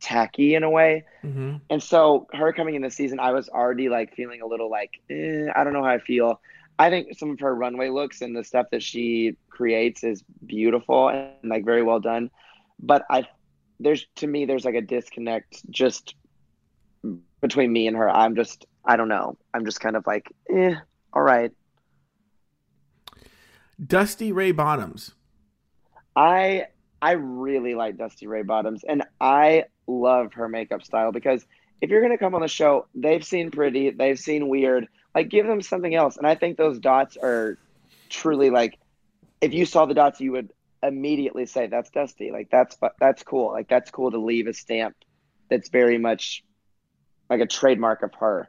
tacky in a way. Mm-hmm. And so her coming in this season, I was already like feeling a little like, eh, I don't know how I feel. I think some of her runway looks and the stuff that she creates is beautiful and like very well done. But I, there's to me, there's like a disconnect just between me and her. I'm just, I don't know. I'm just kind of like, eh, all right. Dusty Ray Bottoms. I I really like Dusty Ray Bottoms, and I love her makeup style because if you're gonna come on the show, they've seen pretty, they've seen weird. Like, give them something else. And I think those dots are truly like, if you saw the dots, you would immediately say that's Dusty. Like, that's that's cool. Like, that's cool to leave a stamp that's very much like a trademark of her.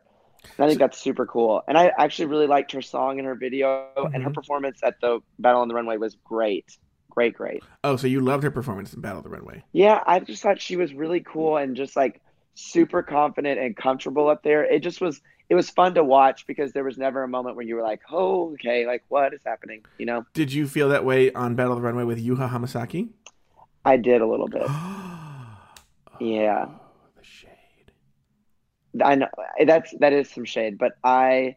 And I think that's super cool. And I actually really liked her song and her video, mm-hmm. and her performance at the Battle on the Runway was great. Great, great. Oh, so you loved her performance in Battle of the Runway? Yeah, I just thought she was really cool and just like super confident and comfortable up there. It just was it was fun to watch because there was never a moment where you were like, "Oh, okay, like what is happening?" You know? Did you feel that way on Battle of the Runway with Yuhua Hamasaki? I did a little bit. yeah. I know that's that is some shade, but I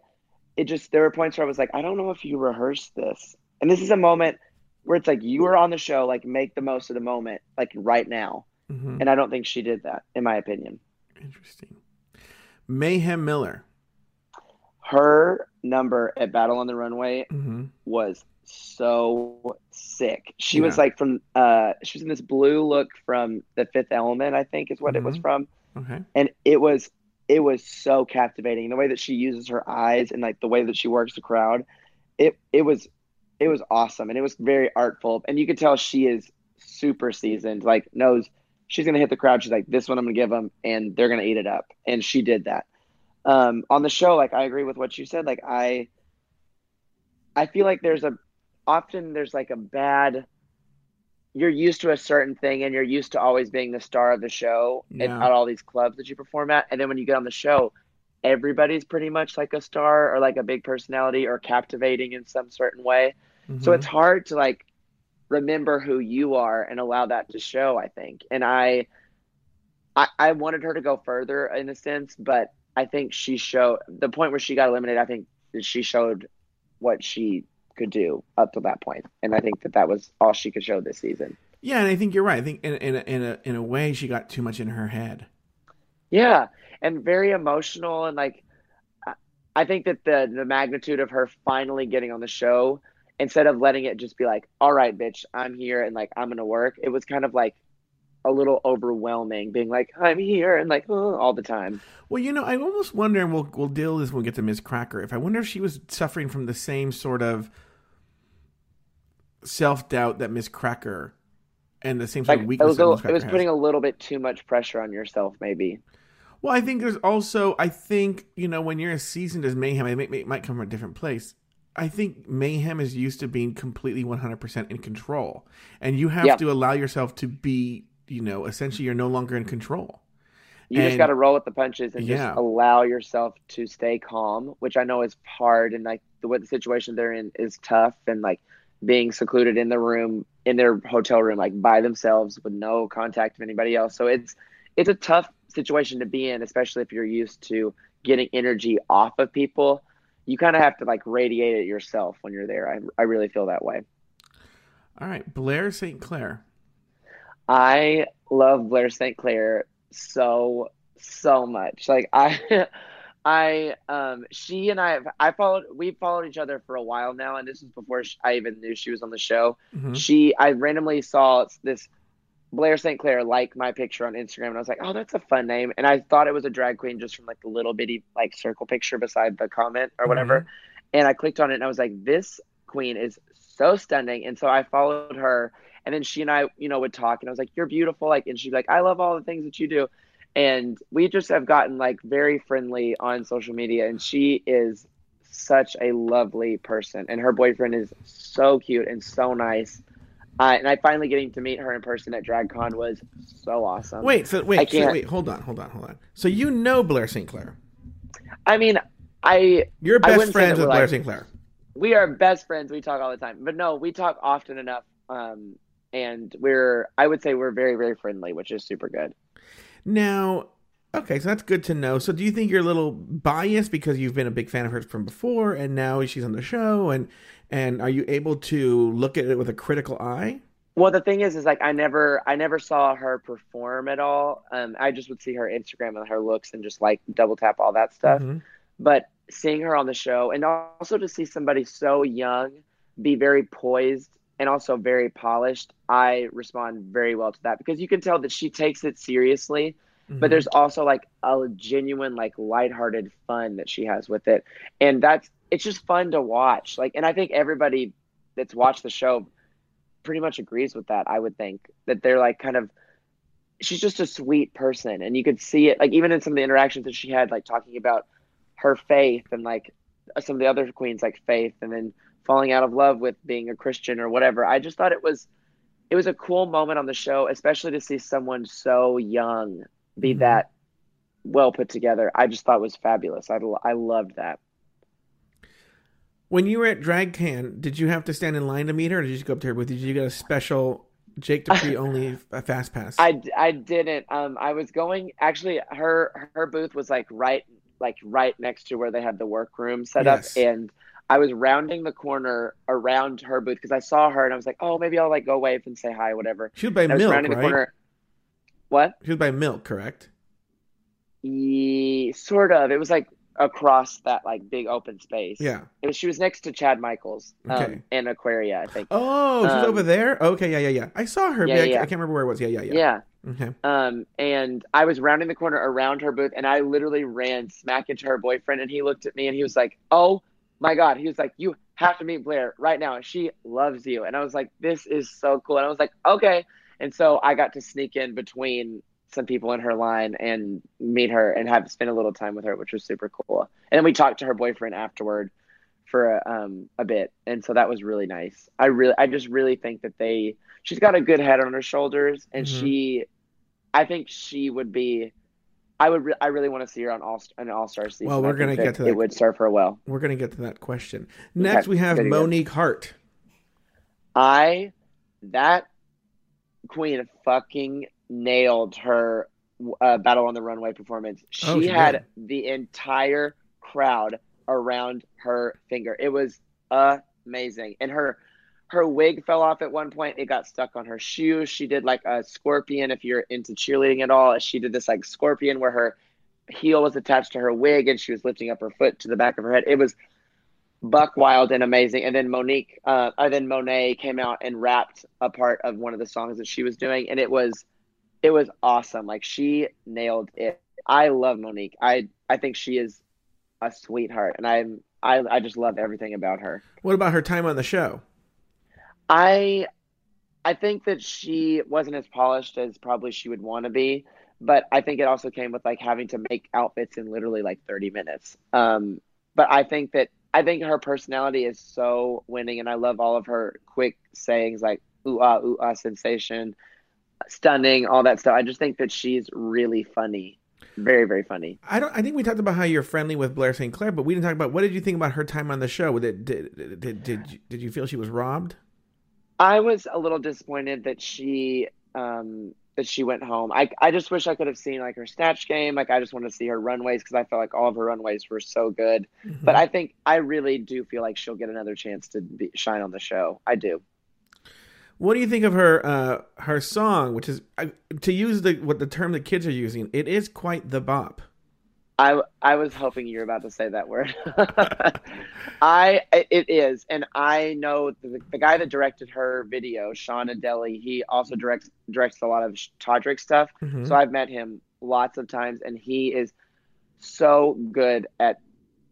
it just there were points where I was like, I don't know if you rehearsed this. And this is a moment where it's like you were on the show, like make the most of the moment, like right now. Mm-hmm. And I don't think she did that, in my opinion. Interesting. Mayhem Miller. Her number at Battle on the Runway mm-hmm. was so sick. She Yeah. was like from uh she was in this blue look from the fifth element, I think is what it was Mhm. from. Okay. And it was it was so captivating. The way that she uses her eyes and like the way that she works the crowd. It it was it was awesome and it was very artful. And you could tell she is super seasoned, like knows she's gonna hit the crowd. She's like, this one I'm gonna give them, and they're gonna eat it up. And she did that. Um, on the show, like I agree with what you said. Like I, I feel like there's a often there's like a bad. You're used to a certain thing, and you're used to always being the star of the show at, Yeah. at all these clubs that you perform at. And then when you get on the show, everybody's pretty much like a star or like a big personality or captivating in some certain way. So Mhm. it's hard to like remember who you are and allow that to show, I think. And I I, I wanted her to go further in a sense, but I think she showed the point where she got eliminated, I think she showed what she could do up to that point. And I think that that was all she could show this season. Yeah, and I think you're right. I think in in a, in a in a way she got too much in her head. Yeah, and very emotional and like I- think that the the magnitude of her finally getting on the show instead of letting it just be like, "All right, bitch, I'm here and like I'm going to work." It was kind of like a little overwhelming being like, "I'm here" and like oh, all the time. Well, you know, I almost wonder, and we'll we'll deal with this when we get to Miz Cracker. If I wonder if she was suffering from the same sort of self doubt that Miz Cracker and the same sort Like of it was a, it was has. putting a little bit too much pressure on yourself maybe. Well, I think there's also, I think, you know, when you're as seasoned as Mayhem, it, may, may, might come from a different place. I think Mayhem is used to being completely 100% in control. And you have Yeah. to allow yourself to be, you know, essentially you're no longer in control. You just got to roll with the punches and Yeah. just allow yourself to stay calm, which I know is hard and like the what the situation they're in is tough and like being secluded in the room in their hotel room like by themselves with no contact of anybody else. So it's it's a tough situation to be in, especially if you're used to getting energy off of people. You kind of have to like radiate it yourself when you're there. I I really feel that way. All right, Blair St. Clair. I love Blair St. Clair so so much. Like I I um she and I have I followed we followed each other for a while now and this was before sh I even knew she was on the show. Mhm. She I randomly saw this Blair St. Clair like my picture on Instagram and I was like, "Oh, that's a fun name." And I thought it was a drag queen just from like the little bitty like circle picture beside the comment or whatever. And I clicked on it and I was like, "This queen is so stunning. And so I followed her, and then she and I, you know, would talk, and I was like, "You're beautiful," like, and she'd be like, "I love all the things that you do," and we just have gotten like very friendly on social media, and she is such a lovely person, and her boyfriend is so cute and so nice. Uh, and I finally getting to meet her in person at DragCon was so awesome. Wait, so wait, so wait, hold on, hold on, hold on. So you know Blair St. Clair. I mean, I You're best friends with Blair like- St. Clair. we are best friends. We talk all the time, but no, we talk often enough. Um, and we're I would say we're very very friendly, which is super good. Now, okay, so that's good to know. So do you think you're a little biased because you've been a big fan of hers from before and now she's on the show and and are you able to look at it with a critical eye? Well, the thing is, is like I never, I never saw her perform at all. Um, I just would see her Instagram and her looks and just like double tap all that stuff. Mhm. But seeing her on the show and also to see somebody so young be very poised and also very polished, I respond very well to that because you can tell that she takes it seriously, Mhm. but there's also like a genuine, like lighthearted fun that she has with it. And that's, it's just fun to watch. Like, and I think everybody that's watched the show pretty much agrees with that. I would think that they're like kind of, she's just a sweet person. And you could see it, like, even in some of the interactions that she had, like talking about her faith and like some of the other queens, like Faith, and then falling out of love with being a Christian or whatever. I just thought it was, it was a cool moment on the show, especially to see someone so young be Mhm. that well put together. I just thought was fabulous. I, I loved that. When you were at DragCon, did you have to stand in line to meet her or did you just go up to her booth? Did you get a special Jake Dupree only a fast pass? I, I didn't. Um, I was going actually. Her her booth was like right like right next to where they had the workroom set Yes. up, and I was rounding the corner around her booth because I saw her and I was like, oh, maybe I'll like go wave and say hi, whatever. she was by Milk, rounding right? the corner. What? She was by Milk, correct? Ye, sort of. It was like across that like big open space. Yeah. It was, she was next to Chad Michaels um, Okay. and Aquaria, I think. Oh, she's Um, over there. Okay, yeah, yeah, yeah. I saw her. Yeah, I, yeah. I can't remember where it was. Yeah, yeah, yeah. yeah. Okay. Um, and I was rounding the corner around her booth, and I literally ran smack into her boyfriend, and he looked at me and he was like, "Oh my god!" He was like, "You have to meet Blair right now. She loves you." And I was like, "This is so cool." And I was like, "Okay." And so I got to sneak in between some people in her line and meet her and have spend a little time with her, which was super cool. And then we talked to her boyfriend afterward for a, um, a bit, and so that was really nice. I really, I just really think that they, she's got a good head on her shoulders, and Mhm. she, I think she would be. I would. Re- I really want to see her on all an All Star season. Well, we're gonna get to that. It would serve her well. We're gonna get to that question. Next, we have to. Monique Heart. I that queen fucking nailed her uh, battle on the runway performance. She Oh, she had did. the entire crowd around her finger. It was amazing, and her her wig fell off at one point. It got stuck on her shoe. She did like a scorpion. If you're into cheerleading at all, she did this like scorpion where her heel was attached to her wig and she was lifting up her foot to the back of her head. It was buck wild and amazing. And then Monique, uh, and then Monét came out and rapped a part of one of the songs that she was doing, and it was, it was awesome. Like she nailed it. I love Monique. I I think she is a sweetheart, and I'm I I just love everything about her. What about her time on the show? I I think that she wasn't as polished as probably she would want to be, but I think it also came with like having to make outfits in literally like 30 minutes. Um, but I think that I think her personality is so winning, and I love all of her quick sayings like "ooh ah ooh ah" sensation, stunning, all that stuff. I just think that she's really funny, very very funny. I don't. I think we talked about how you're friendly with Blair St. Clair, but we didn't talk about what did you think about her time on the show? Did did did did, you, did you feel she was robbed? I was a little disappointed that she um that she went home. I I just wish I could have seen like her snatch game. Like I just want to see her runways because I felt like all of her runways were so good. Mm-hmm. But I think I really do feel like she'll get another chance to be, shine on the show. I do. What do you think of her uh, her song, which is uh, to use the what the term the kids are using? It is quite the bop. I I was hoping you were about to say that word. I it is, and I know the, the guy that directed her video, Sean Adeli. He also directs directs a lot of Todrick stuff. Mhm. So I've met him lots of times, and he is so good at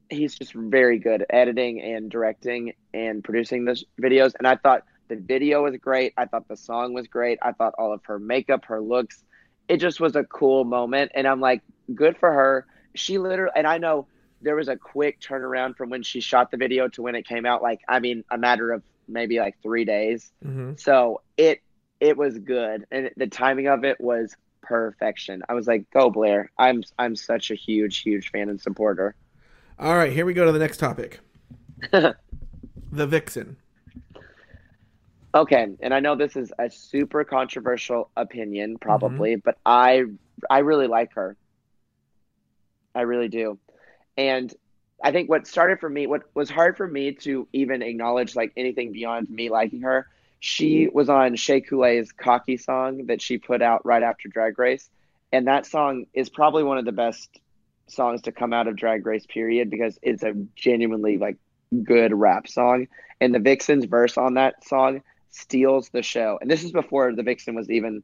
he's just very good at editing and directing and producing those videos. And I thought the video was great. I thought the song was great. I thought all of her makeup, her looks, it just was a cool moment. And I'm like, good for her. She literally, and I know there was a quick turnaround from when she shot the video to when it came out. Like, I mean, a matter of maybe like three days. Mm-hmm. So it it was good, and the timing of it was perfection. I was like, "Go Blair!" I'm I'm such a huge huge fan and supporter. All right, here we go to the next topic. the Vixen. Okay, and I know this is a super controversial opinion, probably, but I I really like her. I really do, and I think what started for me, what was hard for me to even acknowledge like anything beyond me liking her, she mm-hmm. was on Shea Couleé's "Cocky" song that she put out right after Drag Race, and that song is probably one of the best songs to come out of Drag Race period because it's a genuinely like good rap song, and the Vixen's verse on that song steals the show. And this is before the Vixen was even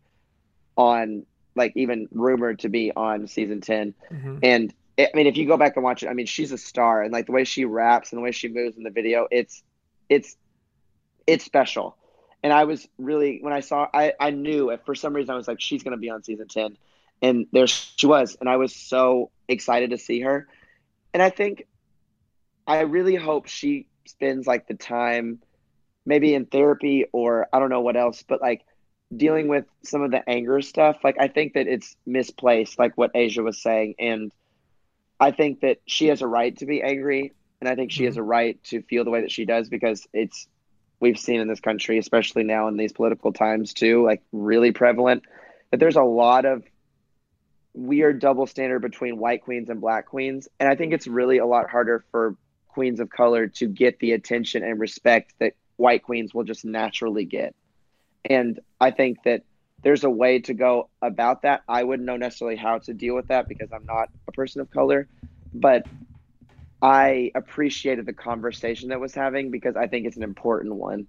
on like even rumored to be on season 10 Mhm. and I mean, if you go back and watch it, I mean, she's a star, and like the way she raps and the way she moves in the video, it's it's it's special. And I was really when I saw, I I knew if for some reason I was like, she's gonna be on season ten, and there she was, and I was so excited to see her. And I think I really hope she spends like the time, maybe in therapy or I don't know what else, but like dealing with some of the anger stuff. Like I think that it's misplaced, like what Asia was saying, and I think that she has a right to be angry, and I think she has mm-hmm. a right to feel the way that she does because it's we've seen in this country, especially now in these political times too, like really prevalent that there's a lot of weird double standard between white queens and black queens, and I think it's really a lot harder for queens of color to get the attention and respect that white queens will just naturally get. And I think that there's a way to go about that. I wouldn't know necessarily how to deal with that because I'm not a person of color, but I appreciated the conversation that was having because I think it's an important one.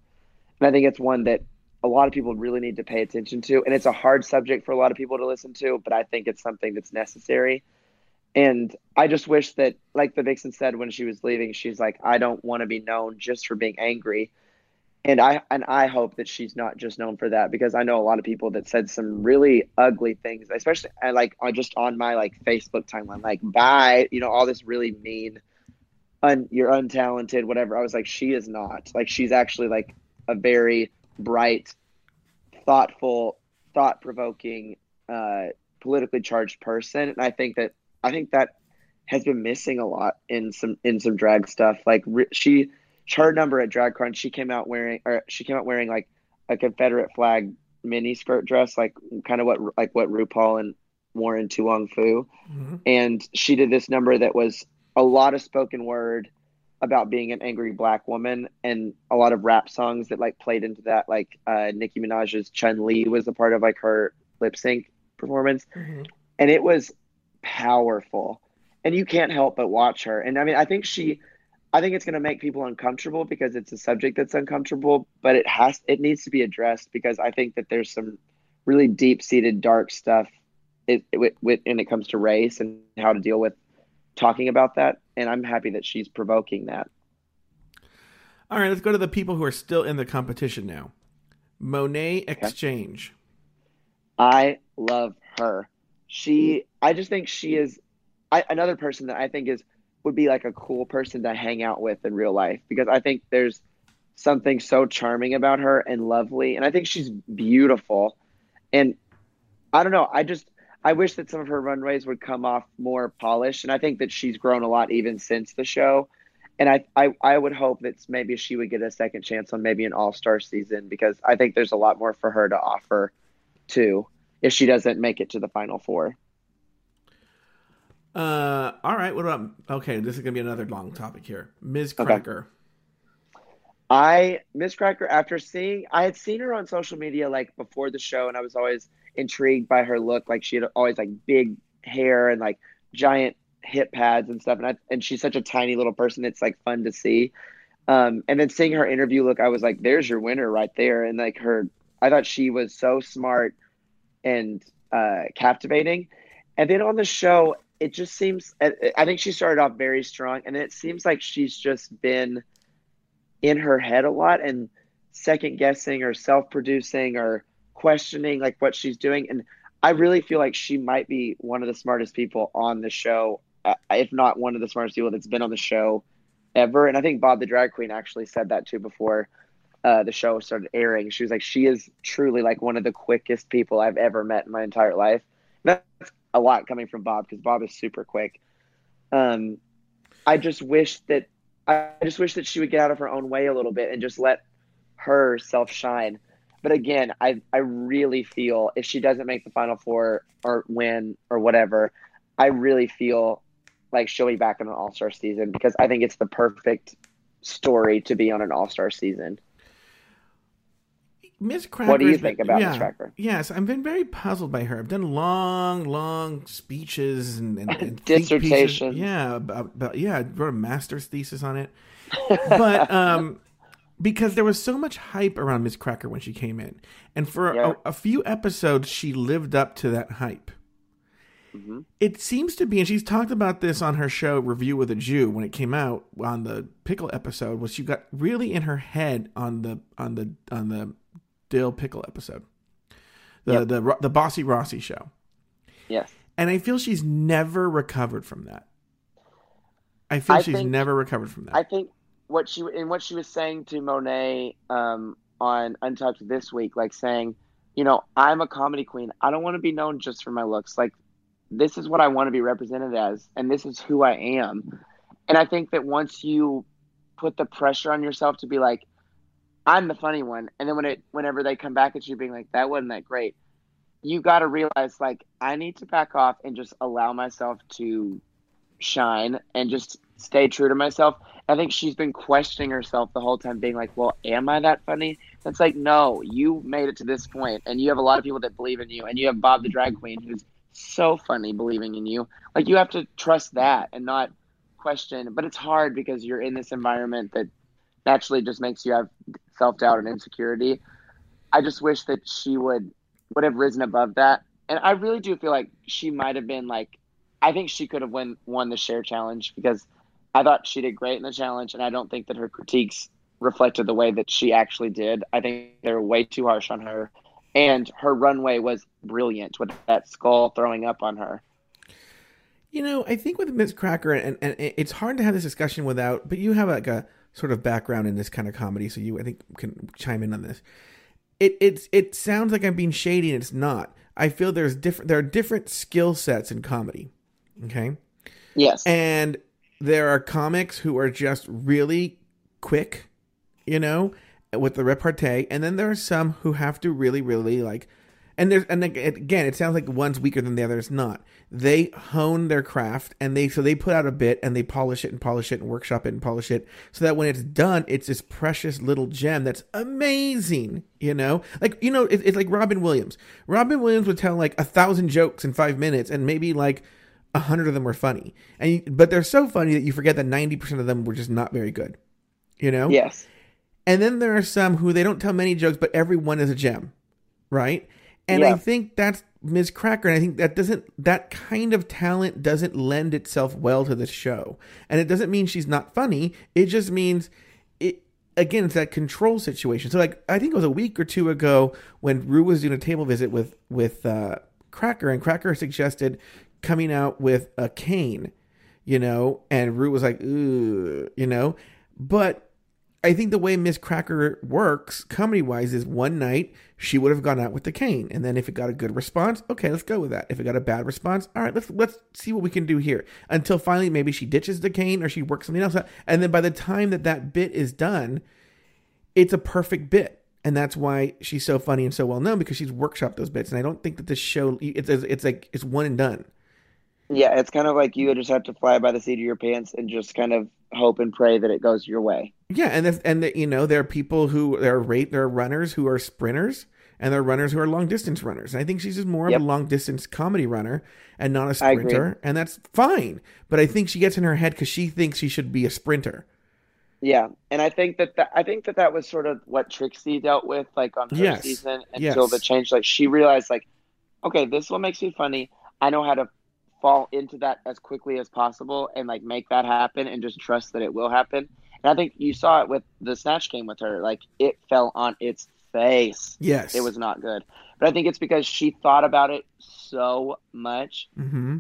And I think it's one that a lot of people really need to pay attention to. And it's a hard subject for a lot of people to listen to, but I think it's something that's necessary. And I just wish that, like the Vixen said when she was leaving, she's like, I don't want to be known just for being angry and I and I hope that she's not just known for that because I know a lot of people that said some really ugly things, especially I like on just on my like Facebook timeline, like bye, you know, all this really mean, un, you're untalented, whatever. I was like, she is not. Like she's actually like a very bright, thoughtful, thought provoking, uh, politically charged person, and I think that I think that has been missing a lot in some in some drag stuff. Like re- she her number at Drag Crunch, she came out wearing, or she came out wearing like a Confederate flag mini skirt dress, like kind of what like what RuPaul and wore in To Wong Foo, Mhm. and she did this number that was a lot of spoken word about being an angry black woman and a lot of rap songs that like played into that like uh Nicki Minaj's Chun Li was a part of like her lip sync performance Mhm. and it was powerful and you can't help but watch her and i mean i think she i think it's going to make people uncomfortable because it's a subject that's uncomfortable but it has it needs to be addressed because i think that there's some really deep seated dark stuff it, it, with, when it comes to race and how to deal with talking about that and i'm happy that she's provoking that All right, let's go to the people who are still in the competition now. Monét X Change. I love her. She, I just think she is I, another person that I think is would be like a cool person to hang out with in real life because I think there's something so charming about her and lovely, and I think she's beautiful. And I don't know, I just I wish that some of her runways would come off more polished, and I think that she's grown a lot even since the show. And I, I, I would hope that maybe she would get a second chance on maybe an all star season because I think there's a lot more for her to offer too if she doesn't make it to the final four. Uh, all right. What about? Okay, this is gonna be another long topic here. Ms. Okay. Cracker. I Miz Cracker after seeing I had seen her on social media like before the show and I was always intrigued by her look like she had always like big hair and like giant hip pads and stuff and I, and she's such a tiny little person it's like fun to see um and then seeing her interview look I was like there's your winner right there and like her I thought she was so smart and uh captivating and then on the show it just seems. I think she started off very strong, and it seems like she's just been in her head a lot and second guessing or self producing or questioning like what she's doing. And I really feel like she might be one of the smartest people on the show, uh, if not one of the smartest people that's been on the show ever. And I think Bob the drag queen actually said that too before uh, the show started airing. She was like, she is truly like one of the quickest people I've ever met in my entire life. That's a lot coming from Bob because Bob is super quick. Um, I just wish that I just wish that she would get out of her own way a little bit and just let herself shine. But again, I I really feel if she doesn't make the final four or win or whatever, I really feel like she'll be back in an All Star season because I think it's the perfect story to be on an All Star season. Miz Cracker. What do you think about yeah, Miz Cracker? Yes, I've been very puzzled by her. I've done long, long speeches and, and, and dissertation. Yeah, about, about, yeah, I wrote a master's thesis on it. but um, because there was so much hype around Miz Cracker when she came in, and for Yeah. a, a few episodes, she lived up to that hype. Mhm. It seems to be, and she's talked about this on her show Review with a Jew when it came out on the pickle episode. Was she got really in her head on the on the on the dill pickle episode, the Yep. the the Bossy Rossy show, Yes. and I feel she's never recovered from that. I feel I she's think- never recovered from that. I think what she in what she was saying to Monét um, on Untucked this week, like saying, you know, I'm a comedy queen. I don't want to be known just for my looks. Like, this is what I want to be represented as, and this is who I am. And I think that once you put the pressure on yourself to be like, I'm the funny one, and then when it whenever they come back at you being like, that wasn't that great, you got to realize like I need to back off and just allow myself to shine and just stay true to myself. I think she's been questioning herself the whole time, being like, "Well, am I that funny?" It's like, no, you made it to this point, and you have a lot of people that believe in you, and you have Bob the drag queen who's so funny believing in you. Like you have to trust that and not question. But it's hard because you're in this environment that naturally just makes you have self doubt and insecurity. I just wish that she would would have risen above that, and I really do feel like she might have been like I think she could have won won the Cher challenge because I thought she did great in the challenge, and I don't think that her critiques reflected the way that she actually did. I think they were way too harsh on her, and her runway was brilliant with that skull throwing up on her. You know, I think with Miz Cracker, and, and it's hard to have this discussion without, but you have like a sort of background in this kind of comedy, so you I think can chime in on this. It it's it sounds like I'm being shady, and it's not. I feel there's different there are different skill sets in comedy. Okay, Yes, and there are comics who are just really quick, you know, with the repartee, and then there are some who have to really, really like. And there's and again, it sounds like one's weaker than the other. It's not. They hone their craft, and they so they put out a bit, and they polish it and polish it and workshop it and polish it, so that when it's done, it's this precious little gem that's amazing. You know, like you know, it, it's like Robin Williams. Robin Williams would tell like a thousand jokes in five minutes, and maybe like a hundred of them were funny, and you, but they're so funny that you forget that ninety percent of them were just not very good. You know. yes, And then there are some who they don't tell many jokes, but every one is a gem, right? And I think that's Miz Cracker. And I think that doesn't that kind of talent doesn't lend itself well to the show. And it doesn't mean she's not funny. It just means it again. It's that control situation. So like I think it was a week or two ago when Ru was doing a table visit with with uh, Cracker, and Cracker suggested coming out with a cane, you know, and Ru was like, ooh, you know, but I think the way Miz Cracker works, comedy wise, is one night she would have gone out with the cane, and then if it got a good response, okay, let's go with that. If it got a bad response, all right, let's let's see what we can do here. Until finally, maybe she ditches the cane or she works something else out, and then by the time that that bit is done, it's a perfect bit, and that's why she's so funny and so well known because she's workshopped those bits. And I don't think that this show it's it's like it's one and done. yeah. It's kind of like you just have to fly by the seat of your pants and just kind of hope and pray that it goes your way. Yeah, and if, and the, you know there are people who there are rate there are runners who are sprinters and there are runners who are long distance runners. And I think she's just more Yep. of a long distance comedy runner and not a sprinter, and that's fine. But I think she gets in her head because she thinks she should be a sprinter. Yeah, and I think that, that I think that that was sort of what Trixie dealt with, like on her Yes. season Yes. until the change. Like she realized, like, okay, this is what makes me funny. I know how to fall into that as quickly as possible and like make that happen and just trust that it will happen. And I think you saw it with the snatch game with her. Like it fell on its face. Yes. It was not good. But I think it's because she thought about it so much. Mm-hmm.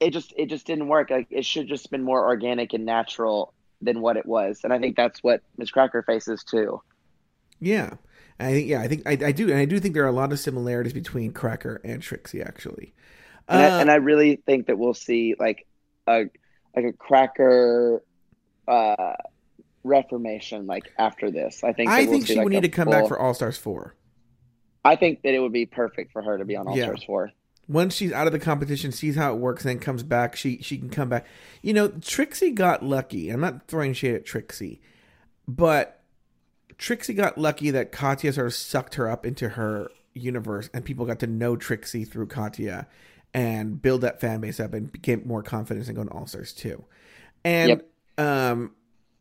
It just it just didn't work. Like it should just been more organic and natural than what it was. And I think that's what Miz Cracker faces too. Yeah. I think yeah, I think I, I do, and I do think there are a lot of similarities between Cracker and Trixie actually. And, Uh, I, and I really think that we'll see like a like a cracker uh reformation like after this. I think I we'll think see, she like, would need to come full- back for All Stars four. I think that it would be perfect for her to be on All Yeah. Stars four. Once she's out of the competition, sees how it works, then comes back, she she can come back. You know, Trixie got lucky. I'm not throwing shade at Trixie, but Trixie got lucky that Katya sort of sucked her up into her universe, and people got to know Trixie through Katya and build that fan base up and get more confidence in going to All Stars too. And Yep. um,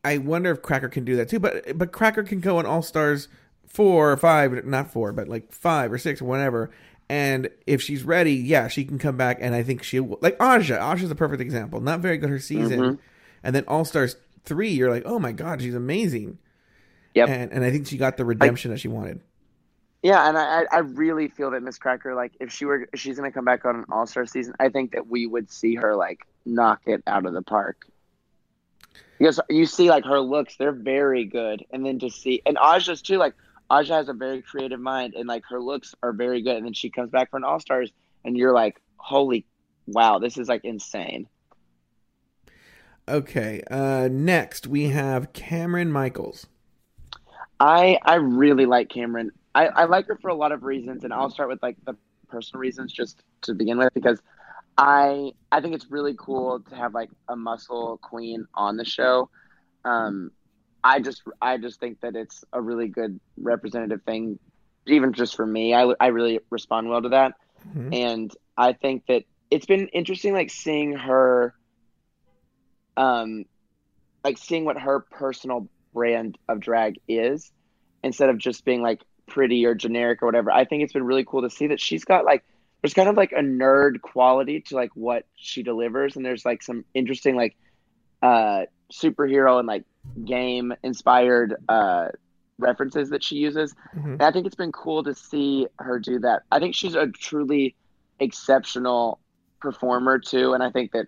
I wonder if Cracker can do that too. But but Cracker can go on All Stars four or five, not four, but like five or six or whatever. And if she's ready, yeah, she can come back. And I think she will. Like Aja, Aja's a perfect example. Not very good her season, Mhm. and then All Stars three, you're like, oh my god, she's amazing. Yep. And and I think she got the redemption that she wanted. Yeah, and I, I I really feel that Miz Cracker, like, if she were, if she's gonna come back on an All Star season, I think that we would see her like knock it out of the park. Because you see, like, her looks, they're very good, and then to see, and Aja's too, like, Aja has a very creative mind, and like her looks are very good, and then she comes back for an All Stars, and you're like, holy, wow, this is like insane. Okay. Uh, next we have Kameron Michaels. I I really like Kameron. I, I like her for a lot of reasons, and I'll start with like the personal reasons just to begin with because I I think it's really cool to have like a muscle queen on the show. Um, I just I just think that it's a really good representative thing, even just for me. I I really respond well to that, Mhm. and I think that it's been interesting, like seeing her, um, like seeing what her personal brand of drag is, instead of just being like pretty or generic or whatever. I think it's been really cool to see that she's got like there's kind of like a nerd quality to like what she delivers, and there's like some interesting like uh superhero and like game inspired uh references that she uses. Mhm. And I think it's been cool to see her do that. I think she's a truly exceptional performer too, and I think that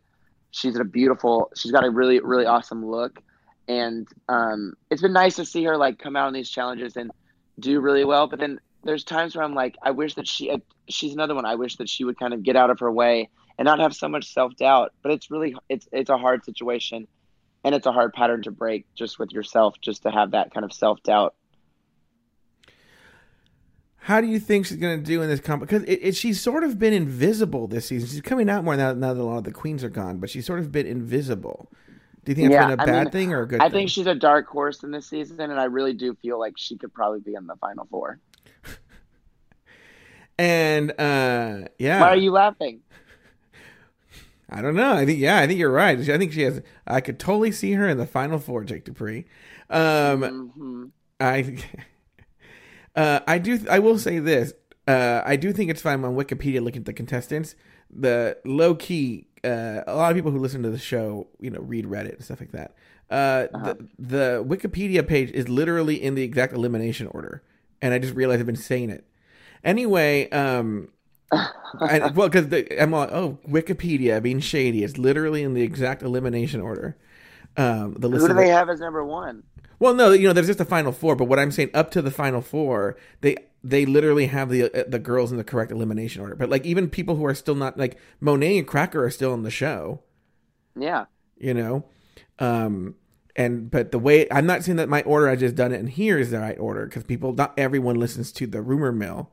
she's a beautiful. She's got a really really awesome look, and um, it's been nice to see her like come out on these challenges and do really well. But then there's times where I'm like, I wish that she. She's another one. I wish that she would kind of get out of her way and not have so much self doubt. But it's really it's it's a hard situation, and it's a hard pattern to break just with yourself, just to have that kind of self doubt. How do you think she's going to do in this comp? Because it, it, she's sort of been invisible this season. She's coming out more now, now that a lot of the queens are gone, but she's sort of been invisible. Do you think that's Yeah, been a I bad mean, thing or a good I thing? think she's a dark horse in this season, and I really do feel like she could probably be in the final four. And uh, yeah, Why are you laughing? I don't know. I think yeah, I think you're right. I think she has. I could totally see her in the final four, Jake Dupree. Um, hmm I, uh, I do. I will say this. Uh, I do think it's fine on Wikipedia looking at the contestants. The low key, uh, a lot of people who listen to the show, you know, read Reddit and stuff like that. Uh, Uh-huh. the, the Wikipedia page is literally in the exact elimination order, and I just realized I've been saying it. Anyway, um, I, well, because I'm like, oh, Wikipedia being shady. It's literally in the exact elimination order. Um, the list Who do they the- have as number one? well, no, you know, there's just the final four. But what I'm saying, up to the final four, they they literally have the uh, the girls in the correct elimination order. But like even people who are still not like Monét and Cracker are still on the show. Yeah, You know, um, and but the way I'm not saying that my order I just done it and here is the right order because people not everyone listens to the rumor mill,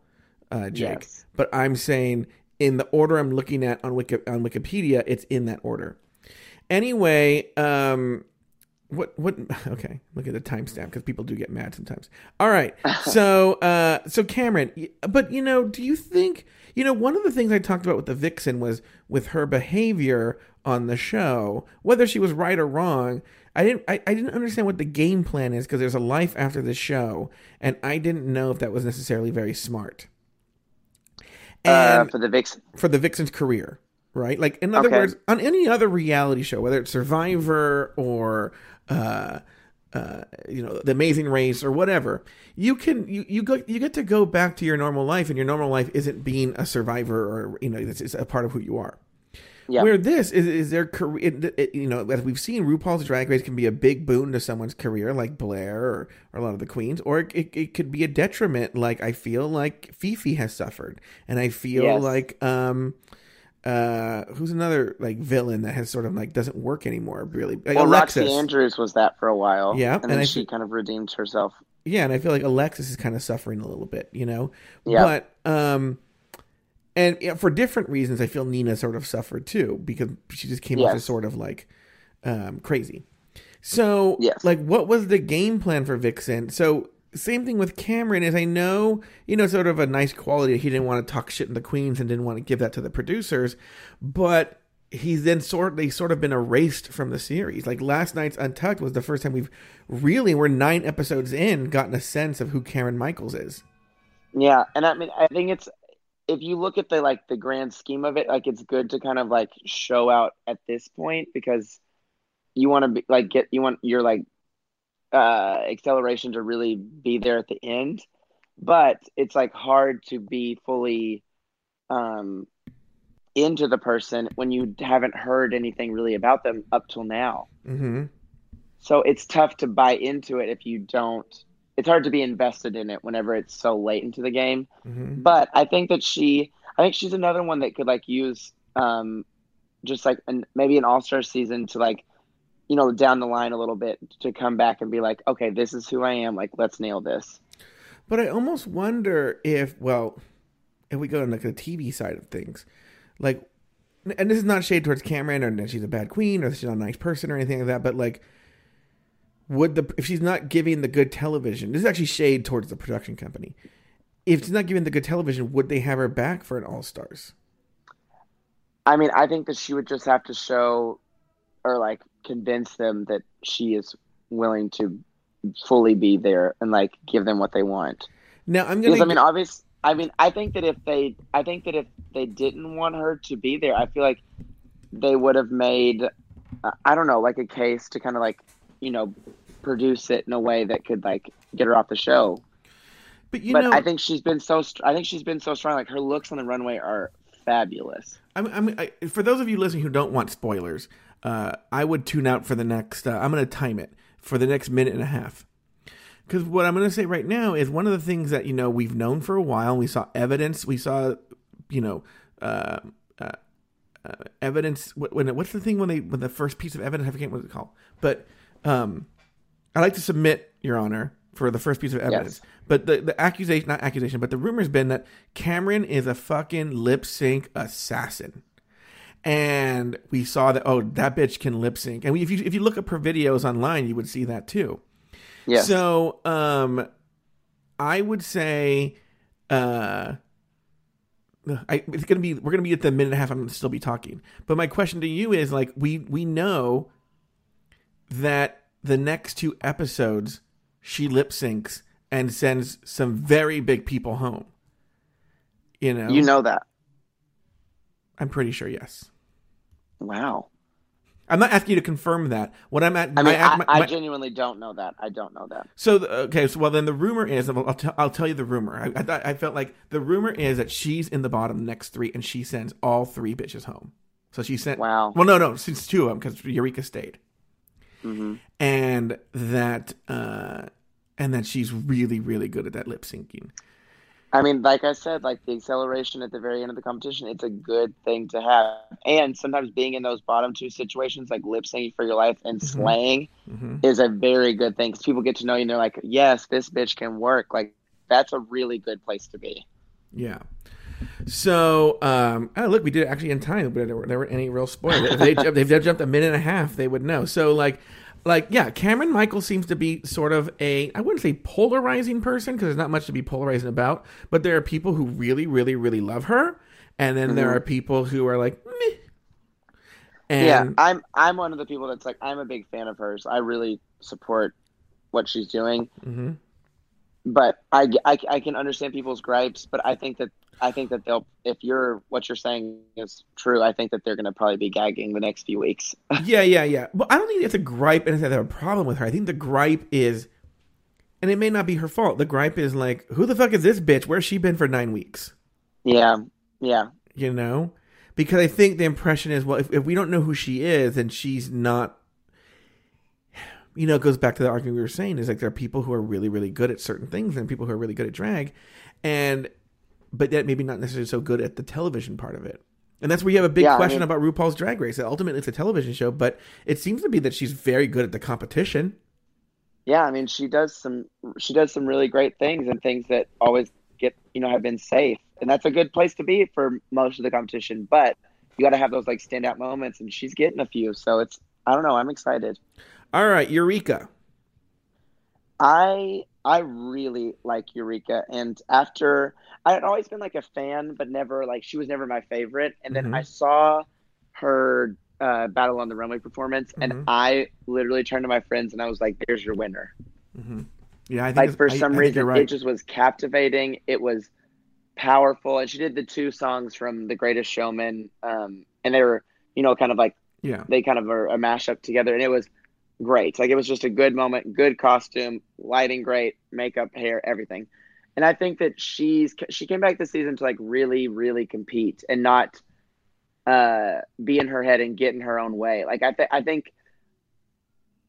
uh, Jake. Yes. But I'm saying in the order I'm looking at on Wiki, on Wikipedia, it's in that order. Anyway, um, what what? Okay, look at the timestamp because people do get mad sometimes. All right, so uh, so Kameron, but you know, do you think you know one of the things I talked about with the Vixen was with her behavior on the show, whether she was right or wrong. I didn't I, I didn't understand what the game plan is because there's a life after the show, and I didn't know if that was necessarily very smart. Uh, for the Vixen. for the Vixen's career. right? Like in other Okay. words, on any other reality show, whether it's Survivor or uh, uh, you know, The Amazing Race or whatever, you can you you go you get to go back to your normal life, and your normal life isn't being a survivor or you know, it's, it's a part of who you are. Yeah. Where this is is their career, it, it- you know, as we've seen, RuPaul's Drag Race can be a big boon to someone's career, like Blair or, or a lot of the queens, or it, it, it could be a detriment, like I feel like Phi Phi has suffered, and I feel Yes. like um, uh, who's another like villain that has sort of like doesn't work anymore, really, like well, Alexis. Roxxxy Andrews was that for a while. Yeah, and and then I she fe- kind of redeemed herself. Yeah, and I feel like Alexis is kind of suffering a little bit, you know. Yeah. But um, and yeah, for different reasons, I feel Nina sort of suffered too because she just came off as sort of like um crazy. So Yes. like, what was the game plan for Vixen? So same thing with Kameron is I know you know sort of a nice quality. He didn't want to talk shit in the queens and didn't want to give that to the producers, but he's then sort they sort of been erased from the series. Like last night's Untucked was the first time we've really we're nine episodes in gotten a sense of who Kameron Michaels is. Yeah, and I mean, I think it's if you look at the like the grand scheme of it, like it's good to kind of like show out at this point because you want to be like get you want your like uh acceleration to really be there at the end, but it's like hard to be fully um into the person when you haven't heard anything really about them up till now. Mm-hmm. So it's tough to buy into it if you don't. It's hard to be invested in it whenever it's so late into the game. Mm-hmm. But I think that she, I think she's another one that could like use, um, just like an, maybe an All Star season to like, you know, down the line a little bit to come back and be like, okay, this is who I am. Like, let's nail this. But I almost wonder if, well, if we go on like the TV side of things, like, and this is not shade towards Kameron or that she's a bad queen or that she's not a nice person or anything like that, but like, would the if she's not giving the good television, this is actually shade towards the production company. If she's not giving the good television, would they have her back for an All Stars? I mean, I think that she would just have to show or like convince them that she is willing to fully be there and like give them what they want. Now I'm gonna. Because I mean, obvious. I mean, I think that if they, I think that if they didn't want her to be there, I feel like they would have made, uh, I don't know, like a case to kind of like, you know, produce it in a way that could like get her off the show. but you but know, I think she's been so, str- I think she's been so strong. Like her looks on the runway are fabulous. I'm, I'm, I, for those of you listening who don't want spoilers, uh, I would tune out for the next. Uh, I'm going to time it for the next minute and a half. Because what I'm going to say right now is one of the things that you know we've known for a while. We saw evidence. We saw, you know, uh, uh, uh, evidence. When what's the thing when they when the first piece of evidence? I forget what it's called. But um, I like to submit, Your Honor, for the first piece of evidence. But the the accusation, not accusation, but the rumor's been that Kameron is a fucking lip sync assassin. And we saw that oh that bitch can lip sync. And if you if you look up her videos online you would see that too. Yes. so um i would say uh I, it's gonna be we're gonna be at the minute and a half i'm gonna still be talking. But my question to you is like we we know that the next two episodes she lip syncs and sends some very big people home you know you know that. i'm pretty sure yes Wow. I'm not asking you to confirm that. What I'm at, I mean, I, my- I my- genuinely don't know that. I don't know that. so the, okay. So well, then the rumor is. I'll, tell I'll tell you the rumor. I, I thought I felt like the rumor is that she's in the bottom next three, and she sends all three bitches home. So she sent. Wow. Well, no, no, since two of them because Eureka stayed, hmm and that uh, and that she's really, really good at that lip syncing. I mean, like I said, like the acceleration at the very end of the competition, it's a good thing to have. And sometimes being in those bottom two situations, like lip syncing for your life and Mhm. slaying, hmm is a very good thing because people get to know you and they're like, yes, this bitch can work. Like, that's a really good place to be. Yeah. So, um, oh look, we did it actually in time, but there, were, there weren't any real spoilers. If they jumped, if they jumped a minute and a half, they would know. So, like, like yeah, Kameron Michael seems to be sort of a I wouldn't say polarizing person because there's not much to be polarizing about, but there are people who really, really, really love her, and then there Mhm. are people who are like, Meh. and yeah, I'm I'm one of the people that's like, I'm a big fan of hers. I really support what she's doing. Mhm. But I, I, I can understand people's gripes, but I think that I think that they'll if you're what you're saying is true, I think that they're gonna probably be gagging the next few weeks. yeah, yeah, yeah. Well, I don't think it's a gripe and I have a problem with her. I think the gripe is and it may not be her fault. The gripe is like, who the fuck is this bitch? Where's she been for nine weeks? Yeah, yeah. You know? Because I think the impression is, well, if, if we don't know who she is, then she's not. You know, it goes back to the argument we were saying is like there are people who are really, really good at certain things and people who are really good at drag. And, but yet maybe not necessarily so good at the television part of it. And that's where you have a big Yeah, I question mean- about RuPaul's Drag Race. Ultimately, it's a television show, but it seems to be that she's very good at the competition. Yeah, I mean she does some she does some really great things and things that always get you know have been safe. And that's a good place to be for most of the competition. But you gotta have those like standout moments and she's getting a few. So it's I don't know, I'm excited. All right, Eureka. I I really like Eureka, and after I had always been like a fan, but never like she was never my favorite. And then Mhm. I saw her uh, Battle on the Runway performance, Mhm. and I literally turned to my friends and I was like, "There's your winner." hmm Yeah, I think Like for some I reason, you're right. it just was captivating. It was powerful, and she did the two songs from The Greatest Showman, um, and they were you know kind of like yeah. they kind of are a mashup together, and it was great. Like it was just a good moment, good costume, lighting great, makeup, hair, everything. And I think that she's she came back this season to like really, really compete and not uh, be in her head and get in her own way. Like I th- I think.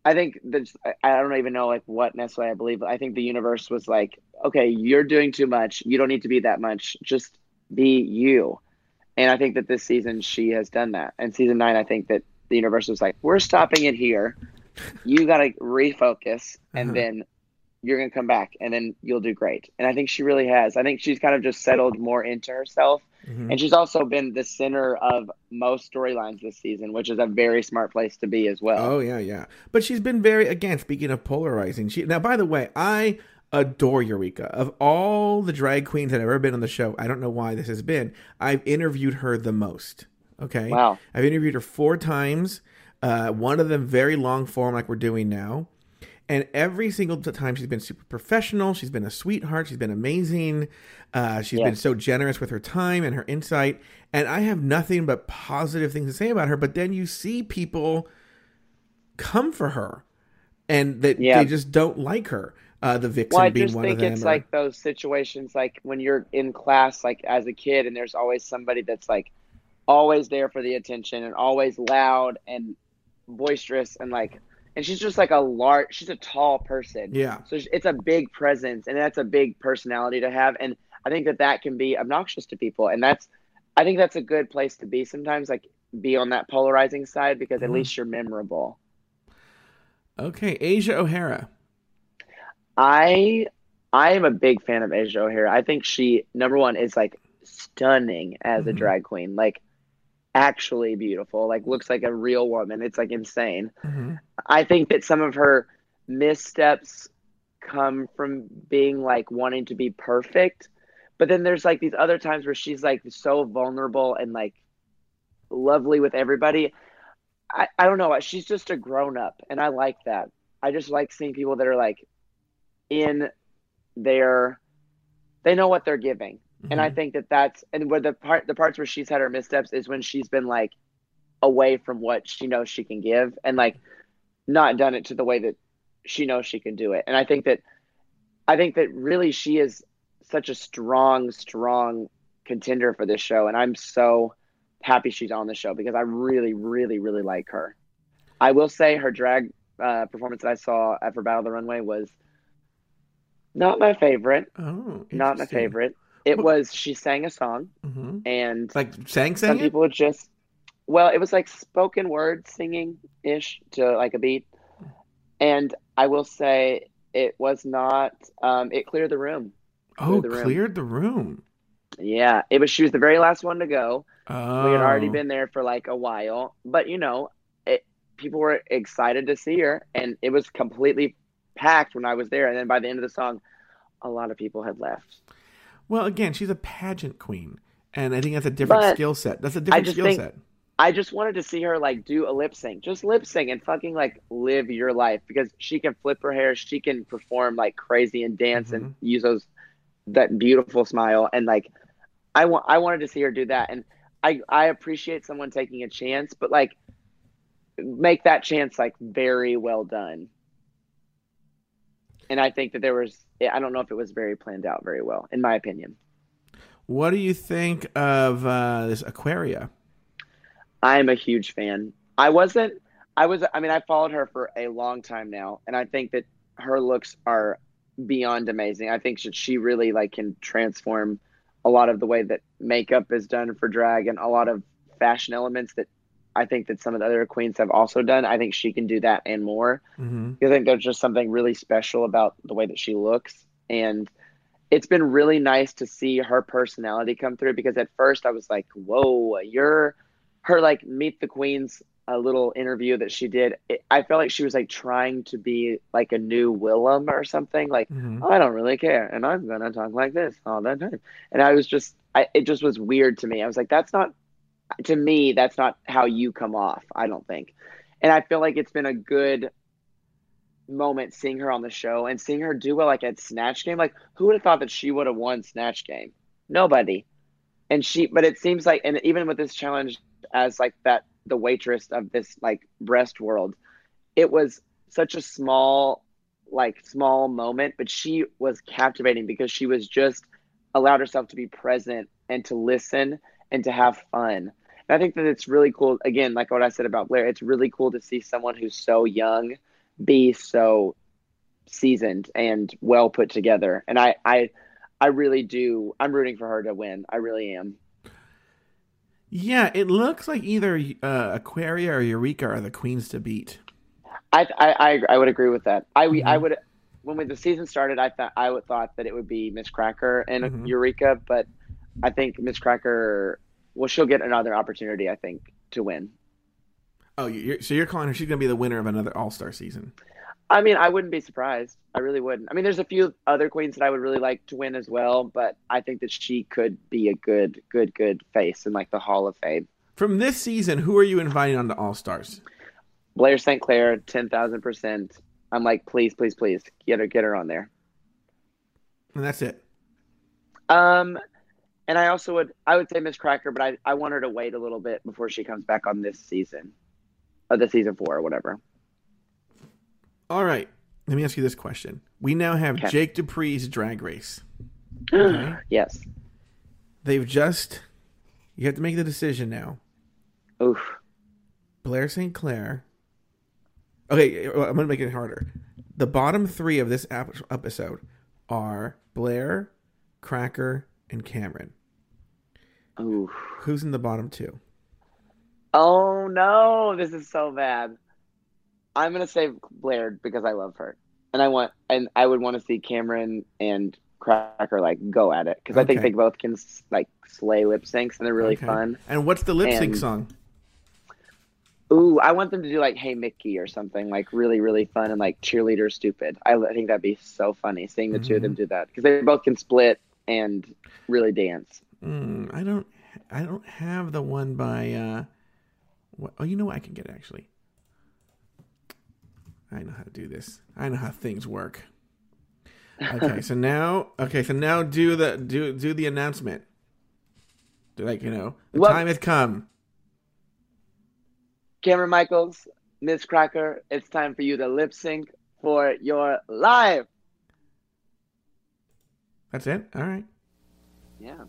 I think that's, I- I don't even know like what necessarily I believe, but I think the universe was like, okay, you're doing too much. You don't need to be that much. Just be you. And I think that this season she has done that. And season nine, I think that the universe was like, we're stopping it here. You got to refocus, and Uh-huh. then you're going to come back, and then you'll do great. And I think she really has. I think she's kind of just settled more into herself. Mhm. And she's also been the center of most storylines this season, which is a very smart place to be as well. Oh yeah, yeah. But she's been very again. Speaking of polarizing, she now. By the way, I adore Eureka. Of all the drag queens that have ever been on the show, I don't know why this has been. I've interviewed her the most. Okay. Wow. I've interviewed her four times. Uh, one of them very long form, like we're doing now. And every single time she's been super professional. She's been a sweetheart. She's been amazing. Uh, she's been so generous with her time and her insight. And I have nothing but positive things to say about her. But then you see people come for her and that Yeah. they just don't like her. Uh, the Vixen Well, I being just one of think it's or- like those situations, like when you're in class, like as a kid, and there's always somebody that's like always there for the attention and always loud and boisterous and like, and she's just like a large, she's a tall person. yeah. So it's a big presence and that's a big personality to have. And I think that that can be obnoxious to people. And that's, I think that's a good place to be sometimes, like be on that polarizing side because at Mhm. least you're memorable. Okay. Asia O'Hara. I I am a big fan of Asia O'Hara. I think she number one is like stunning as a Mhm. drag queen, like actually beautiful, like looks like a real woman. It's like insane. hmm I think that some of her missteps come from being like wanting to be perfect, but then there's like these other times where she's like so vulnerable and like lovely with everybody. I, I don't know. She's just a grown up, and I like that. I just like seeing people that are like in their, they know what they're giving, and I think that that's and where the part the parts where she's had her missteps is when she's been like away from what she knows she can give, and like not done it to the way that she knows she can do it. And I think that I think that really she is such a strong, strong contender for this show, and I'm so happy she's on the show because I really, really, really like her. I will say her drag uh, performance that I saw at for Battle of the Runway was not my favorite. Oh, Not my favorite. It was she sang a song Mhm. and Like sang, some it? people just well it was like spoken word singing ish to like a beat and i will say it was not um it cleared the room Oh, the room. cleared the room. yeah it was she was the very last one to go Oh. we had already been there for like a while but you know it people were excited to see her and it was completely packed when i was there and then by the end of the song a lot of people had left Well, again, she's a pageant queen, and I think that's a different But skill set. That's a different skill think- set. I just wanted to see her like do a lip sync, just lip sync and fucking like live your life because she can flip her hair, she can perform like crazy and dance and Mm-hmm. use those that beautiful smile and like I want I wanted to see her do that, and I I appreciate someone taking a chance, but like make that chance like very well done. And I think that there was I don't know if it was very planned out very well, in my opinion. What do you think of uh, this Aquaria? I'm a huge fan. I wasn't. I was. I mean, I followed her for a long time now, and I think that her looks are beyond amazing. I think that she really like can transform a lot of the way that makeup is done for drag and a lot of fashion elements that I think that some of the other queens have also done. I think she can do that and more. Mm-hmm. I think there's just something really special about the way that she looks. And it's been really nice to see her personality come through because at first I was like, whoa, you're her like meet the queens a little interview that she did. It, I felt like she was like trying to be like a new Willam or something. Like, Mhm. I don't really care, and I'm gonna talk like this all the time. And I was just, I it just was weird to me. I was like, that's not to me. That's not how you come off. I don't think. And I feel like it's been a good moment seeing her on the show and seeing her do well like at Snatch Game. Like, who would have thought that she would have won Snatch Game? Nobody. And she, but it seems like, and even with this challenge as like that, the waitress of this like breast world, it was such a small, like small moment, but she was captivating because she was just allowed herself to be present and to listen and to have fun. And I think that it's really cool. Again, like what I said about Blair, it's really cool to see someone who's so young be so seasoned and well put together. And I, I, I really do. I'm rooting for her to win. I really am. Yeah, it looks like either uh, Aquaria or Eureka are the queens to beat. I, I, I, I would agree with that. I, Mhm. I would. When we, the season started, I thought I would thought that it would be Miz Cracker and Mhm. Eureka, but I think Miz Cracker, well, she'll get another opportunity. I think to win. Oh, you're, so you're calling her? She's going to be the winner of another All Star season. I mean, I wouldn't be surprised. I really wouldn't. I mean, there's a few other queens that I would really like to win as well, but I think that she could be a good, good, good face in like the Hall of Fame. From this season, who are you inviting on the All Stars? Blair St. Clair, ten thousand percent. I'm like, please, please, please, get her, get her on there. And that's it. Um, and I also would, I would say Miz Cracker, but I, I want her to wait a little bit before she comes back on this season, or the season four or whatever. All right. Let me ask you this question. We now have Okay. Jake Dupree's Drag Race. Okay. yes. They've just. You have to make the decision now. Oof. Blair St. Clair. Okay, I'm going to make it harder. The bottom three of this episode are Blair, Cracker, and Kameron. Oof. Who's in the bottom two? Oh no, this is so bad. I'm gonna say Blair because I love her, and I want, and I would want to see Kameron and Cracker like go at it because I think they both can like slay lip syncs and they're really Okay. fun. And what's the lip sync And- song? Ooh, I want them to do like Hey Mickey or something like really really fun and like cheerleader stupid. I, I think that'd be so funny seeing the two of them mm-hmm. do that because they both can split and really dance. Mm, I don't. I don't have the one by. uh what, Oh, you know what? I can get it actually. I know how to do this. I know how things work. Okay, so now, okay, so now do the do do the announcement. Do like you know, the Well- time has come. Kameron Michaels, Miz Cracker, it's time for you to lip sync for your live. That's it. All right. Yeah.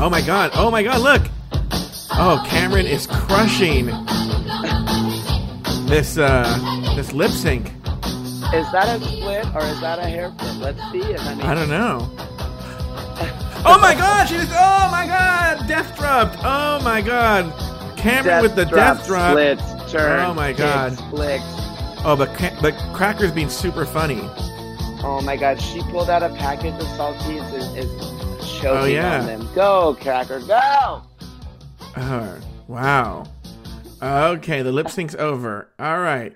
Oh my god. Oh my god. Look. Oh, Kameron is crushing this uh this lip sync. Is that a split or is that a hair flip? Let's see it. I mean, I don't know. Oh my god, she just oh my god, death dropped. Oh my god. Kameron with the death drop. splits, turn, Oh my God. flicks. Oh, but but Cracker's being super funny. Oh my God, she pulled out a package of saltines and is choking Oh, yeah. on them. Go, Cracker, go! Oh, wow. Okay, the lip sync's over. All right.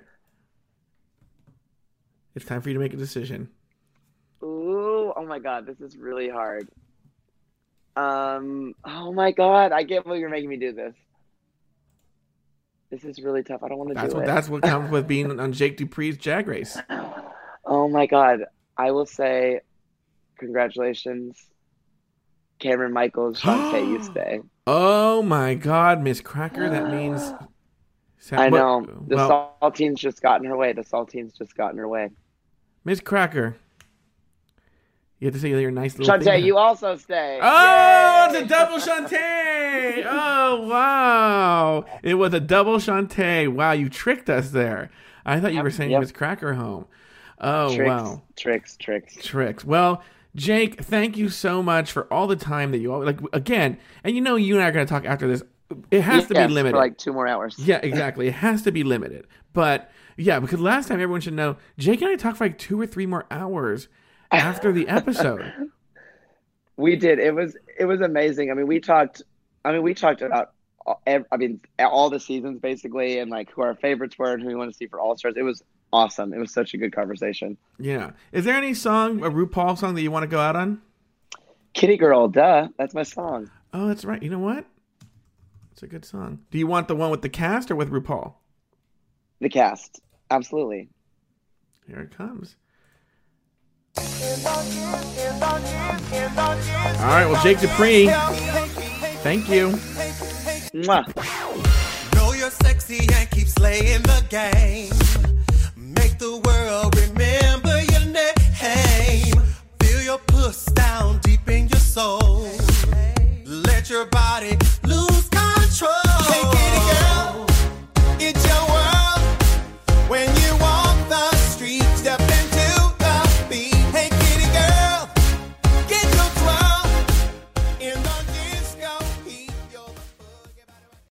It's time for you to make a decision. Ooh, oh my God, this is really hard. Um, oh my God, I can't believe you're making me do this. This is really tough. I don't want to That's do what it. that's what comes with being on Jake Dupree's Jag Race. Oh my god. I will say congratulations. Kameron Michaels, Shantay, you. Oh my God, Miz Cracker. That means. I know. The well, saltine's just gotten her way. The saltine's just gotten her way. Miz Cracker. You have to say your nice little. Shantay, thing. you also stay. Oh, Yay! it's a double Shantay! Oh, wow. It was a double Shantay. Wow, you tricked us there. I thought you Yep, were saying yep. was Cracker home. Oh, tricks, wow. tricks, tricks. Tricks. Well, Jake, thank you so much for all the time that you all like again. And you know, you and I are going to talk after this. It has to be limited. for like two more hours. yeah, exactly. It has to be limited. But yeah, because last time everyone should know, Jake and I talked for like two or three more hours after the episode. We did. It was it was amazing. I mean, we talked. I mean, we talked about. Uh, I mean, all the seasons basically, and like who our favorites were and who we want to see for All Stars. It was awesome. It was such a good conversation. Yeah. Is there any song, a RuPaul song that you want to go out on? Kitty Girl, duh. That's my song. Oh, that's right. You know what? It's a good song. Do you want the one with the cast or with RuPaul? The cast, absolutely. Here it comes. All All right, well, Jake Dupree, thank you. Mwah. Know you're sexy and keep slaying the game.